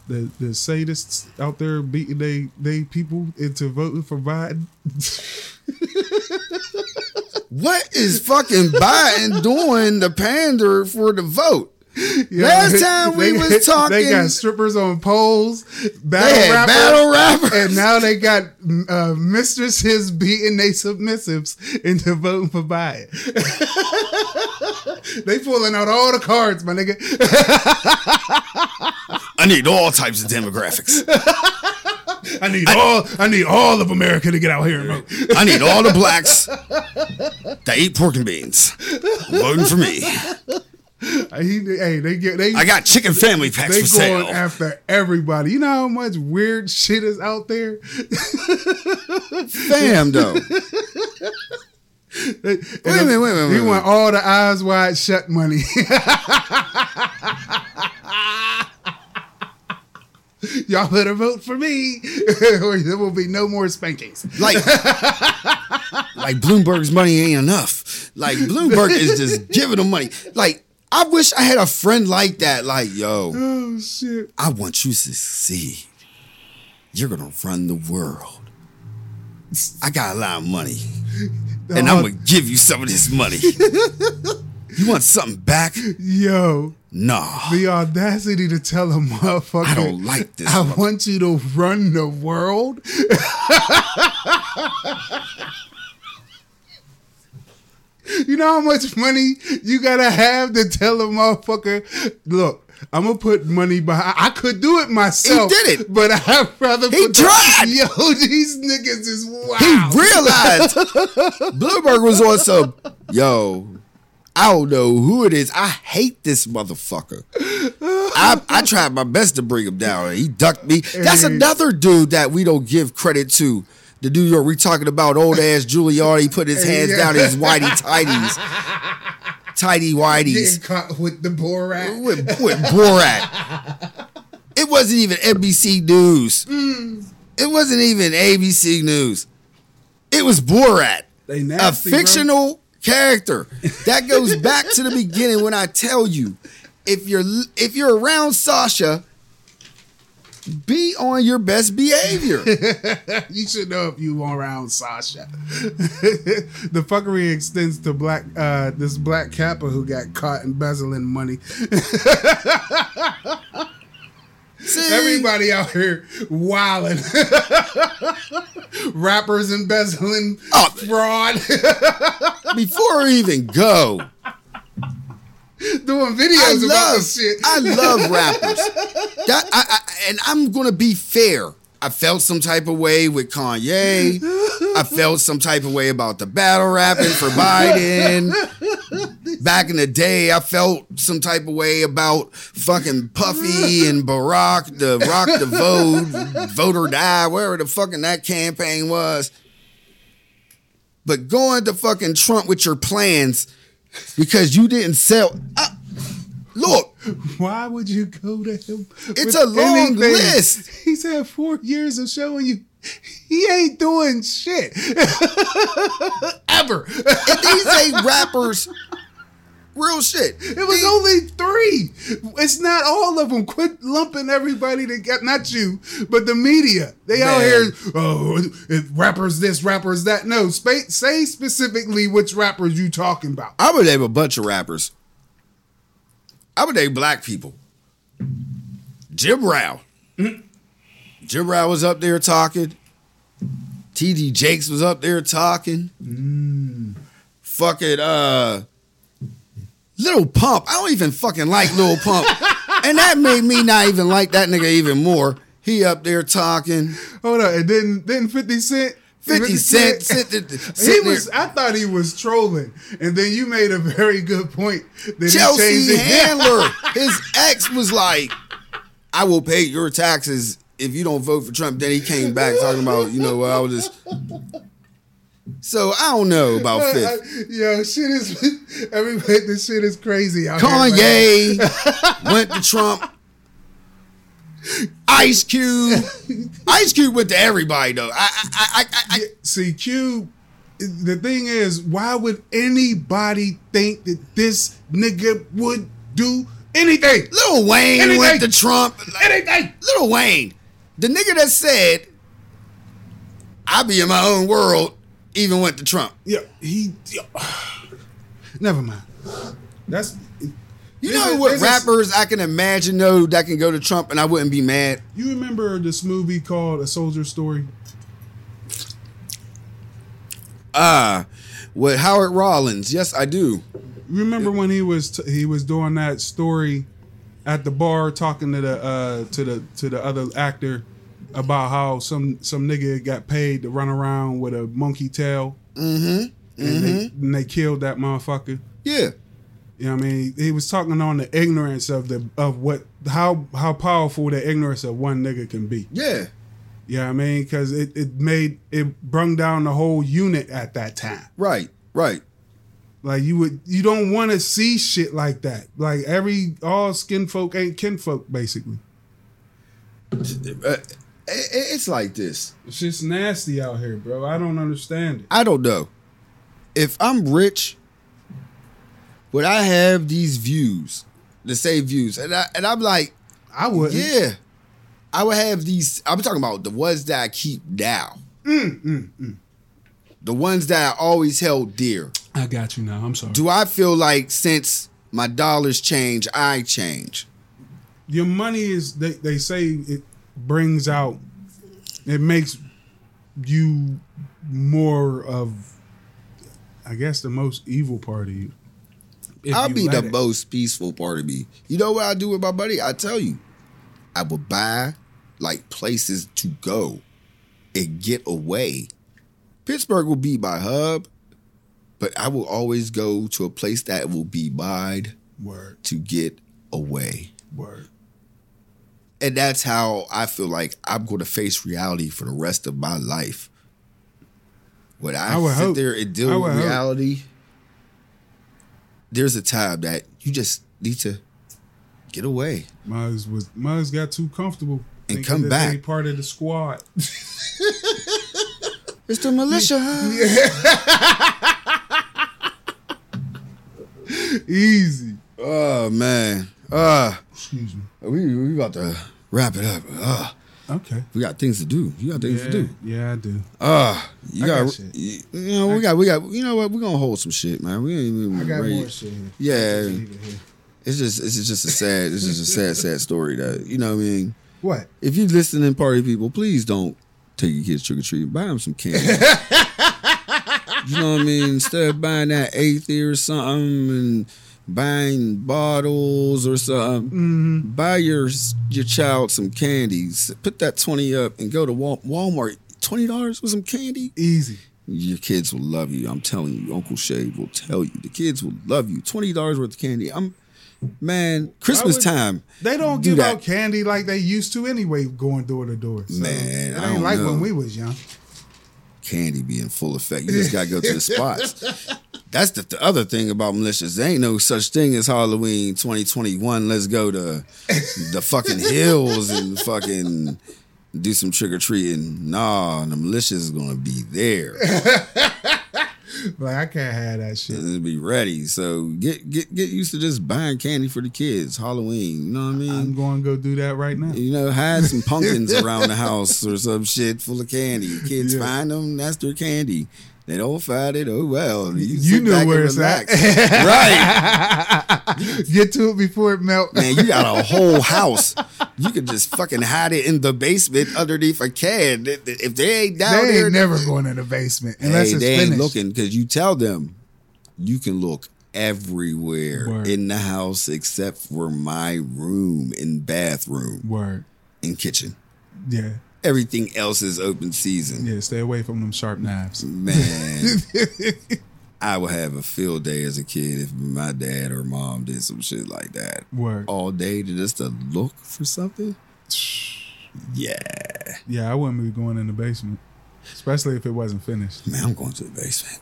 the the sadists out there beating they they people into voting for Biden. What is fucking Biden doing to pander for the vote? Yeah, Last time we they- was talking- they got strippers on poles, battle They had rappers, battle rappers. and now they got uh, mistresses beating they submissives into voting for Biden. they pulling out all the cards, my nigga. I need all types of demographics. I need all I need all of America to get out here and vote. I need all the blacks that eat pork and beans voting for me. He, hey, they get they I got chicken family packs they for going sale. after everybody. You know how much weird shit is out there. Damn though. Wait a minute, wait a minute, wait He want all the eyes wide shut money. Y'all better vote for me, or there will be no more spankings. Like, like Bloomberg's money ain't enough. Like Bloomberg is just giving them money. Like, I wish I had a friend like that. Like, yo, Oh shit! I want you to succeed. You're gonna run the world. I got a lot of money, and I'm gonna give you some of this money. You want something back? Yo, Nah. the audacity to tell a motherfucker, I don't like this I mother- want you to run the world. you know how much money you gotta have to tell a motherfucker, look. I'm gonna put money behind. I could do it myself. He did it. but I'd rather. He tried. Yo, these niggas is wow. He realized Bloomberg was on some, yo, I don't know who it is. I hate this motherfucker. I, I tried my best to bring him down. He ducked me. That's another dude that we don't give credit to. The New York. We talking about, old ass Giuliani, put his hands Yeah. down his whitey tighties. Tidy whiteys. Caught with the Borat. With, with Borat. It wasn't even NBC News. Mm. It wasn't even ABC News. It was Borat They a nasty, bro. fictional character. That goes back to the beginning when I tell you, if you're if you're around Sacha, be on your best behavior. You should know if you around Sacha. the fuckery extends to black uh this black Kappa who got caught embezzling money. See? Everybody out here wilding. Rappers embezzling Oh. fraud. before we even go, Doing I videos about love this shit. I love rappers. That I, I and I'm gonna be fair. I felt some type of way with Kanye. I felt some type of way about the battle rapping for Biden. Back in the day, I felt some type of way about fucking Puffy and Barack, the Rock the Vote, Vote or Die, wherever the fucking that campaign was. But going to fucking Trump with your plans because you didn't sell. Look, Why would you go to him? It's a long list. He's had four years of showing you he ain't doing shit. Ever. and these ain't rappers. Real shit. It was only three. It's not all of them. Quit lumping everybody together. Not you, but the media. They out Man. here. Oh, rappers this, rappers that. No, say specifically which rappers you talking about. I would name a bunch of rappers. I would name black people. Jim Rao. Jim Rao was up there talking. TD Jakes was up there talking. Fucking uh Lil Pump. I don't even fucking like Lil Pump. and that made me not even like that nigga even more. He up there talking. Hold on, and then then Fifty Cent. 50 Cent He was. I thought he was trolling, and then you made a very good point. That Chelsea. Handler, his ex was like, I will pay your taxes if you don't vote for Trump. Then he came back talking about, you know, well, I was just. So I don't know about Uh, fifth. Yo, shit is everybody. This shit is crazy. Out here right Kanye went to Trump. Ice Cube. Ice Cube went to everybody though. I, I, I, I, I See, Cube. The thing is, why would anybody think that this nigga would do anything? Lil Wayne Anything. went to Trump. Anything? Lil Wayne, the nigga that said, "I be in my own world," even went to Trump. Yeah, he. yeah. Never mind. That's. You know what is- rappers I can imagine though that can go to Trump and I wouldn't be mad. You remember this movie called A Soldier Story? Ah, with Howard Rollins. Yes, I do. You remember when he was t- he was doing that story at the bar talking to the uh to the to the other actor about how some some nigga got paid to run around with a monkey tail. Mm-hmm. And, They, and they killed that motherfucker. Yeah. You know what I mean? He was talking on the ignorance of the of what how how powerful the ignorance of one nigga can be. Yeah. Yeah, I mean, because it, it made it brung down the whole unit at that time. Right, right. Like you would, you don't want to see shit like that. Like every all skin folk ain't kinfolk, basically. Uh, it's like this. It's just nasty out here, bro. I don't understand it. I don't know. If I'm rich, would I have these views, the same views? And I and I'm like, I wouldn't. yeah, I would have these. I'm talking about the ones that I keep now. Mm, mm, mm. The ones that I always held dear. I got you now. I'm sorry. Do I feel like since my dollars change, I change? Your money is they, they say it brings out it makes you more of I guess the most evil part of you. I'll be the it. most peaceful part of me. You know what I do with my money? I tell you, I will buy like places to go and get away. Pittsburgh will be my hub, but I will always go to a place that will be mine word, to get away. word. And that's how I feel like I'm going to face reality for the rest of my life. When I, I sit hope. there and deal with reality, hope. There's a time that you just need to get away. Muggs was Muggs got too comfortable And come back. part of the squad. It's the militia. huh? Easy. Oh man. Uh Excuse me. we we about to wrap it up. Uh Okay. we got things to do. You got things Yeah, to do. yeah, I do. Uh you I got, got shit. you, you know, we got we got you know what, we're gonna hold some shit, man. We ain't even I got ready. more shit here. Yeah. It's just it's just a sad it's just a sad, sad story that you know what I mean. What? If you listening party people, please don't take your kids trick or treating. Buy them some candy. you know what I mean? Instead of buying that eighth or something and buying bottles or something, mm-hmm. buy your your child some candies. Put that twenty up and go to Wal- Walmart. Twenty dollars with some candy. Easy. Your kids will love you. I'm telling you. Uncle Shay will tell you. The kids will love you. Twenty dollars worth of candy. I'm man. Christmas would- time. They don't Do give that. out candy like they used to anyway, going door to door. So Man, it I ain't don't like know. when we was young. candy be in full effect. You just gotta go to the spots. That's the, the other thing about militias. There ain't no such thing as Halloween 2021. Let's go to the fucking hills and fucking do some trick or treating. Nah, the militias is gonna be there. Like I can't have that shit. It'll be ready. So get get get used to just buying candy for the kids. Halloween. You know what I mean? I'm going to go do that right now. You know, hide some pumpkins around the house or some shit full of candy. Kids Yeah. find them, that's their candy. They don't find it. Oh well, you, You know where it's at. right, Get to it before it melts. man. You got a whole house. You can just fucking hide it in the basement underneath a can. If they ain't down they there, ain't never going in the basement unless hey, it's they finished. ain't looking because you tell them you can look everywhere Word. in the house except for my room and bathroom Word. and kitchen. Yeah. Everything else is open season. Yeah. Stay away from them sharp knives. Man, I would have a field day as a kid if my dad or mom did some shit like that. Word. All day to just to look for something. Yeah, Yeah, I wouldn't be going in the basement, especially if it wasn't finished. man, I'm going to the basement.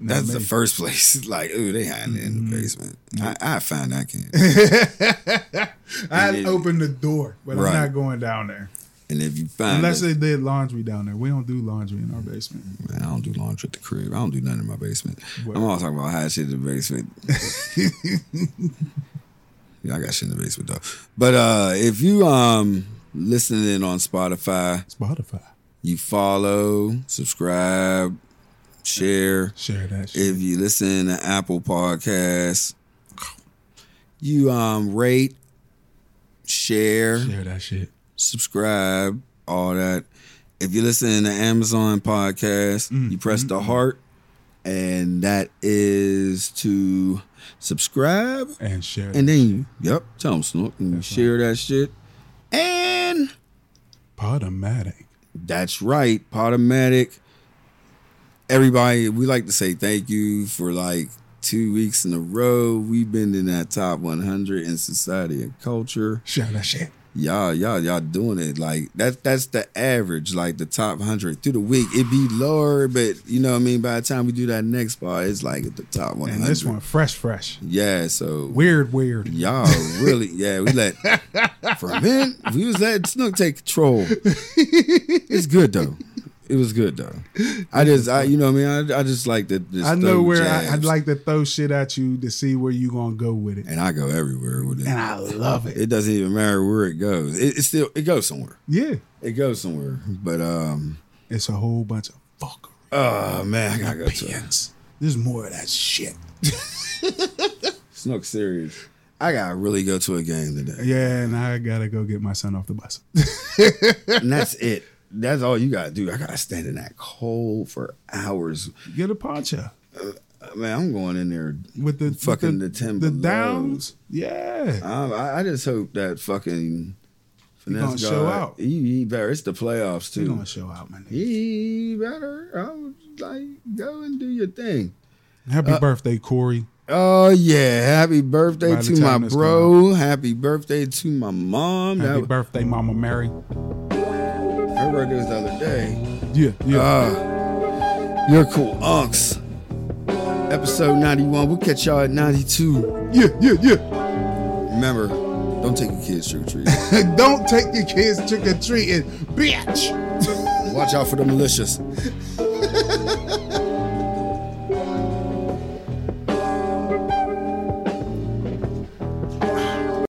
Not That's me. the first place. Like, ooh, they hiding in Mm-hmm. the basement. I, I find that candy. I'd open the door, but Right. I'm not going down there And if you find, unless that- they did laundry down there. We don't do laundry in our basement. man, I don't do laundry at the crib. I don't do nothing in my basement. Word. I'm always talking about high shit in the basement. yeah, I got shit in the basement though. But uh if you um listening on Spotify, Spotify. you follow, subscribe, share. Share that shit. If you listen to Apple Podcasts, you um rate, share, Share that shit. Subscribe, all that. If you listen to Amazon Podcast, Mm, you press the heart, and that is to subscribe. And share. And then you, yep, tell them Snook, and you share that shit. And Podomatic. That's right, Podomatic. Everybody, we like to say thank you for like two weeks in a row. We've been in that top 100 in society and culture. Share that shit. Y'all, y'all, y'all doing it. Like that's that's the average, like the top hundred through the week. It be lower, but you know what I mean. By the time we do that next bar, it's like at the top one And hundred. this one, fresh, fresh. yeah. So Weird, weird. y'all really, yeah, we let for a minute. We was let Snook take control. It's good though. It was good though. I just, I, you know, what I mean, I, I just like to. Just I know where I, I'd like to throw shit at you to see where you gonna go with it, and I go everywhere with it. and I love it. it doesn't even matter where it goes. It, it still it goes somewhere. Yeah, It goes somewhere. But um, it's a whole bunch of fuckery. oh man, I gotta go to Pants. There's more of that shit. Snook serious. I gotta really go to a game today, Yeah, and I gotta go get my son off the bus. and that's it. That's all you gotta do. I gotta stand in that cold for hours. get a poncho Uh, Man, I'm going in there. with the Fucking with the the belows. downs. Yeah, I, I just hope that fucking finesse gonna guy, show out. He, he better. It's the playoffs too. you too. gonna show out, man. He better. I'm like go and do your thing. Happy Uh, birthday, Corey. Oh yeah! Happy birthday By to my bro. Happy birthday to my mom. Happy That, birthday, Mama Mary. Birthday was the other day. Yeah, yeah. Uh, you're cool, unks. Episode 91. We'll catch y'all at 92. yeah, yeah, yeah. Remember, don't take your kids trick or treat. Don't take your kids trick or treating, bitch. Watch out for the militias.